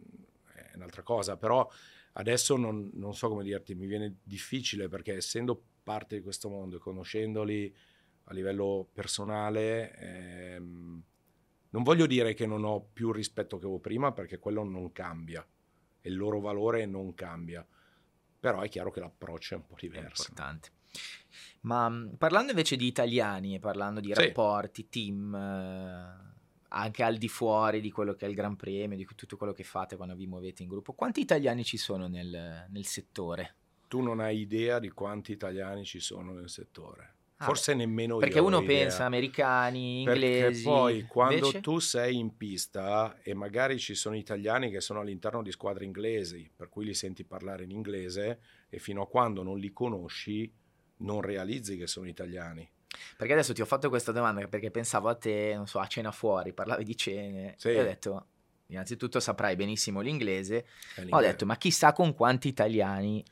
è un'altra cosa, però adesso non, non so come dirti, mi viene difficile perché essendo parte di questo mondo e conoscendoli a livello personale, ehm, non voglio dire che non ho più rispetto che avevo prima perché quello non cambia e il loro valore non cambia, però è chiaro che l'approccio è un po' È diverso. importante. Ma mh, parlando invece di italiani e parlando di Sì. rapporti, team, eh, anche al di fuori di quello che è il Gran Premio, di tutto quello che fate quando vi muovete in gruppo, quanti italiani ci sono nel, nel settore? Tu non hai idea di quanti italiani ci sono nel settore, Ah, forse nemmeno Perché io ho uno idea. pensa americani, Perché inglesi. poi quando invece? tu sei in pista e magari ci sono italiani che sono all'interno di squadre inglesi, per cui li senti parlare in inglese e fino a quando non li conosci non realizzi che sono italiani. Perché adesso ti ho fatto questa domanda perché pensavo a te, non so, a cena fuori, parlavi di cene Sì. e ho detto, innanzitutto saprai benissimo l'inglese, ho detto, ma chissà con quanti italiani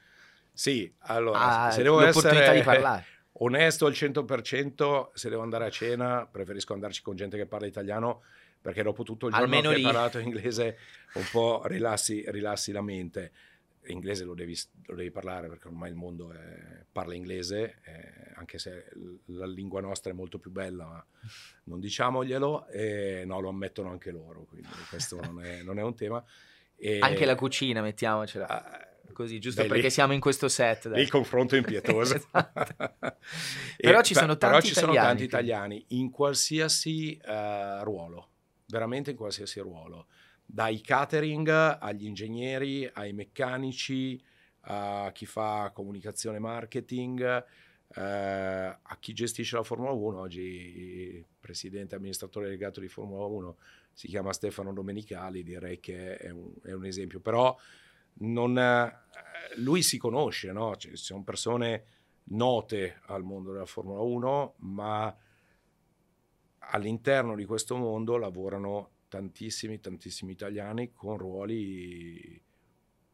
Sì, allora, ha se devo l'opportunità essere di parlare. [LAUGHS] onesto al 100%, se devo andare a cena preferisco andarci con gente che parla italiano perché dopo tutto il giorno Almeno che hai lì. parlato inglese un po' rilassi, rilassi la mente. L'inglese lo devi, lo devi parlare perché ormai il mondo è- parla inglese, eh, anche se la lingua nostra è molto più bella, ma non diciamoglielo, e no, lo ammettono anche loro, quindi questo non è, non è un tema. E- Anche la cucina, mettiamocela così, giusto lì- perché siamo in questo set. lì dai. il confronto è impietoso. [LAUGHS] Esatto. [LAUGHS] Però ci sono però tanti ci sono italiani, tanti italiani in qualsiasi eh, ruolo, veramente in qualsiasi ruolo, dai catering agli ingegneri, ai meccanici, a chi fa comunicazione marketing, eh, a chi gestisce la Formula 1. Oggi il presidente amministratore delegato di Formula 1 si chiama Stefano Domenicali, direi che è un, è un esempio, però non, eh, lui si conosce, no? Ci sono persone note al mondo della Formula 1, ma all'interno di questo mondo lavorano tantissimi, tantissimi italiani con ruoli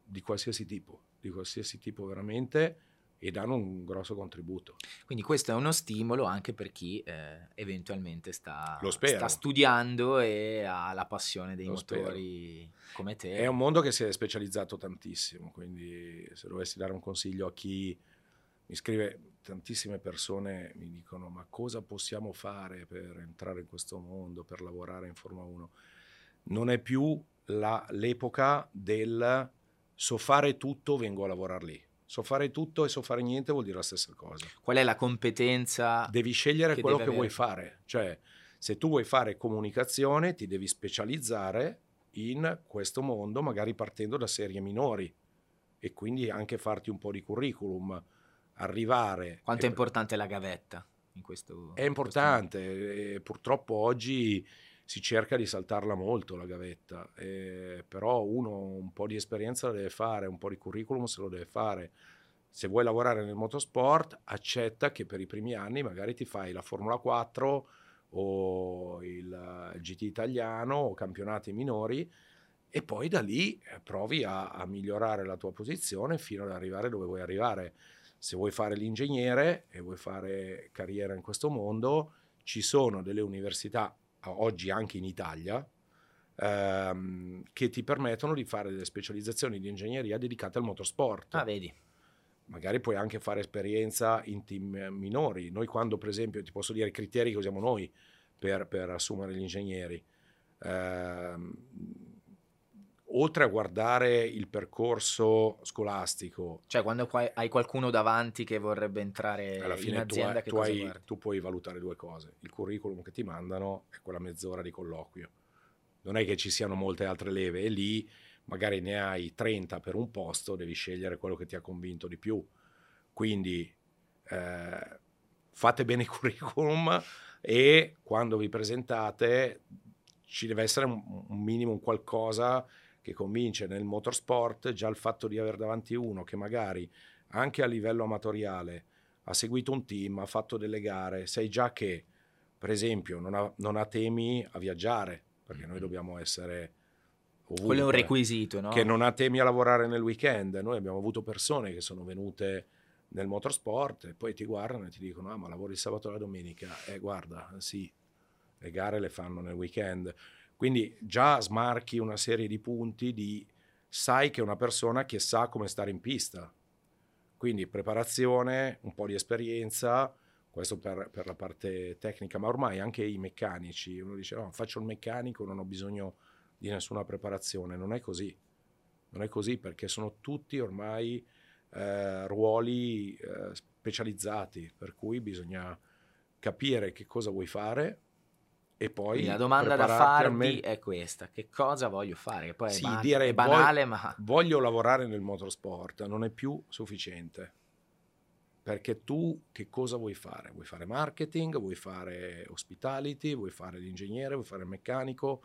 di qualsiasi tipo, di qualsiasi tipo veramente, e danno un grosso contributo. Quindi questo è uno stimolo anche per chi eh, eventualmente sta, spero. sta studiando e ha la passione dei Lo motori come te. È un mondo che si è specializzato tantissimo, quindi se dovessi dare un consiglio a chi mi scrive, tantissime persone mi dicono ma cosa possiamo fare per entrare in questo mondo, per lavorare in Formula 1? Non è più la- l'epoca del so fare tutto, vengo a lavorare lì. So fare tutto e so fare niente vuol dire la stessa cosa. Qual è la competenza? Devi scegliere che quello che vuoi avere? fare. Cioè, se tu vuoi fare comunicazione, ti devi specializzare in questo mondo, magari partendo da serie minori e quindi anche farti un po' di curriculum, arrivare... Quanto è importante la gavetta in questo? È importante, e purtroppo oggi si cerca di saltarla molto la gavetta, eh, però uno un po' di esperienza la deve fare, un po' di curriculum se lo deve fare. Se vuoi lavorare nel motorsport, accetta che per i primi anni magari ti fai la Formula 4 o il GT italiano o campionati minori e poi da lì eh, provi a, a migliorare la tua posizione fino ad arrivare dove vuoi arrivare. Se vuoi fare l'ingegnere e vuoi fare carriera in questo mondo, ci sono delle università, oggi anche in Italia, ehm, che ti permettono di fare delle specializzazioni di ingegneria dedicate al motorsport. Ah, vedi. Magari puoi anche fare esperienza in team eh, minori. Noi quando, per esempio, ti posso dire i criteri che usiamo noi per, per assumere gli ingegneri, ehm, oltre a guardare il percorso scolastico, Cioè, quando qua- hai qualcuno davanti che vorrebbe entrare alla in fine tu, azienda, hai- che tu hai- tu puoi valutare due cose. Il curriculum che ti mandano e quella mezz'ora di colloquio. Non è che ci siano molte altre leve e lì magari ne hai 30 per un posto, devi scegliere quello che ti ha convinto di più. Quindi eh, fate bene i curriculum e quando vi presentate ci deve essere un, un minimo, un qualcosa che convince nel motorsport, già il fatto di avere davanti uno che magari anche a livello amatoriale ha seguito un team, ha fatto delle gare, sai già che per esempio non ha, non ha temi a viaggiare, perché noi dobbiamo essere ovunque. Quello è un requisito, no? Che non ha temi a lavorare nel weekend. Noi abbiamo avuto persone che sono venute nel motorsport e poi ti guardano e ti dicono: Ah, ma lavori il sabato e la domenica? Eh, guarda, sì, le gare le fanno nel weekend. Quindi già smarchi una serie di punti di sai che è una persona che sa come stare in pista. Quindi preparazione, un po' di esperienza, questo per, per la parte tecnica, ma ormai anche i meccanici, uno dice no, faccio il meccanico, non ho bisogno di nessuna preparazione, non è così, non è così perché sono tutti ormai eh, ruoli eh, specializzati, per cui bisogna capire che cosa vuoi fare e poi la domanda da meglio. è questa: che cosa voglio fare? Che poi è, Sì, ban- dire è banale, voglio- ma [LAUGHS] voglio lavorare nel motorsport non è più sufficiente. Perché tu che cosa vuoi fare? Vuoi fare marketing, vuoi fare hospitality, vuoi fare l'ingegnere, vuoi fare il meccanico,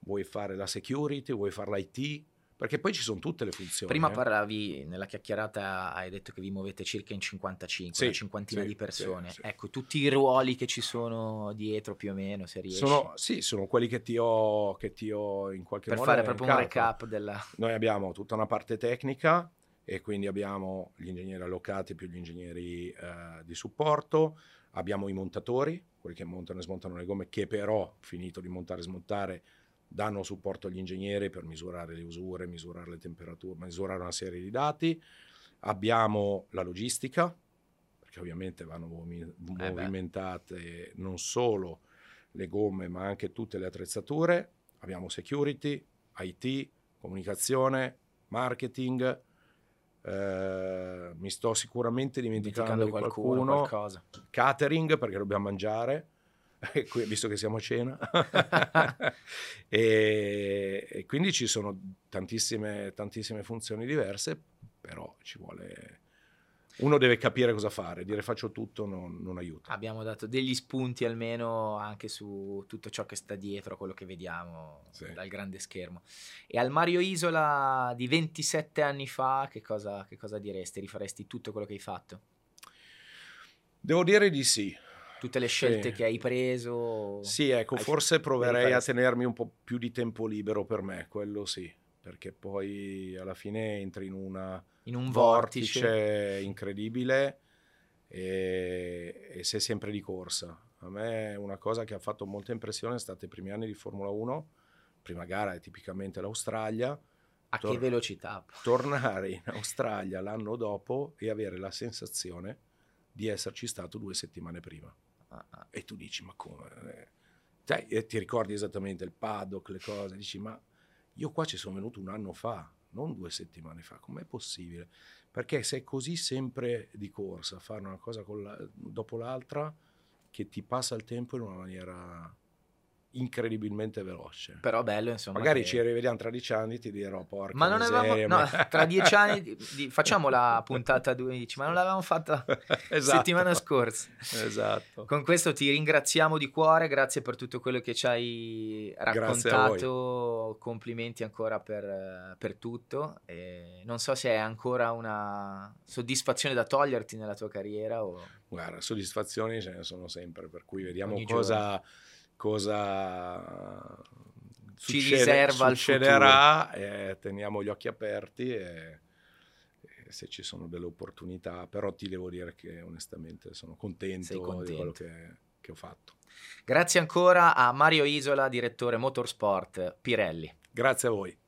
vuoi fare la security, vuoi fare l'IT? Perché poi ci sono tutte le funzioni. prima eh. parlavi nella chiacchierata, hai detto che vi muovete circa in 55, Sì, una cinquantina sì, di persone. sì. Ecco, tutti i ruoli che ci sono dietro più o meno, se riesci. Sono, sì, sono quelli che ti ho, che ti ho in qualche per modo fare proprio un recap della... Noi abbiamo tutta una parte tecnica e quindi abbiamo gli ingegneri allocati più gli ingegneri eh, di supporto, abbiamo i montatori, quelli che montano e smontano le gomme, che però, finito di montare e smontare, danno supporto agli ingegneri per misurare le usure, misurare le temperature, misurare una serie di dati. Abbiamo la logistica, perché ovviamente vanno beh. movimentate non solo le gomme, ma anche tutte le attrezzature. Abbiamo security, IT, comunicazione, marketing. eh, mi sto sicuramente dimenticando, dimenticando di qualcuno, qualcuno. Catering perché dobbiamo mangiare, [LAUGHS] visto che siamo a cena. [LAUGHS] e, e quindi ci sono tantissime, tantissime funzioni diverse, però ci vuole... Uno deve capire cosa fare, dire faccio tutto non, non aiuta. Abbiamo dato degli spunti almeno anche su tutto ciò che sta dietro quello che vediamo Sì. dal grande schermo. E al Mario Isola di 27 anni fa, che cosa, che cosa diresti? Rifaresti tutto quello che hai fatto? Devo dire di sì. Tutte le scelte Sì. che hai preso? Sì, ecco, forse proverei a tenermi un po' più di tempo libero per me, quello sì, perché poi alla fine entri in una in un vortice, vortice. incredibile e, e sei sempre di corsa. A me una cosa che ha fatto molta impressione è stata i primi anni di Formula 1, prima gara è tipicamente l'Australia, A che Tor- velocità? tornare in Australia l'anno dopo e avere la sensazione di esserci stato due settimane prima. E tu dici, ma come? E ti ricordi esattamente il paddock, le cose, dici, ma io qua ci sono venuto un anno fa, non due settimane fa, com'è possibile? perché sei così sempre di corsa a fare una cosa la, dopo l'altra che ti passa il tempo in una maniera incredibilmente veloce. Però bello, insomma. Magari che... ci rivediamo tra dieci anni ti dirò, porca Ma non miseria, avevamo... No, tra dieci anni [LAUGHS] di, facciamo la puntata 12, ma non l'avevamo fatta [LAUGHS] esatto. settimana scorsa. Esatto. Con questo ti ringraziamo di cuore, grazie per tutto quello che ci hai raccontato, complimenti ancora per, per tutto. E non so se è ancora una soddisfazione da toglierti nella tua carriera o... Guarda, soddisfazioni ce ne sono sempre, per cui vediamo Ogni cosa... Giorno cosa ci succede, riserva succederà e teniamo gli occhi aperti e, e, se ci sono delle opportunità, però ti devo dire che onestamente sono contento, contento. di quello che, che ho fatto. Grazie ancora a Mario Isola, direttore Motorsport Pirelli. Grazie a voi.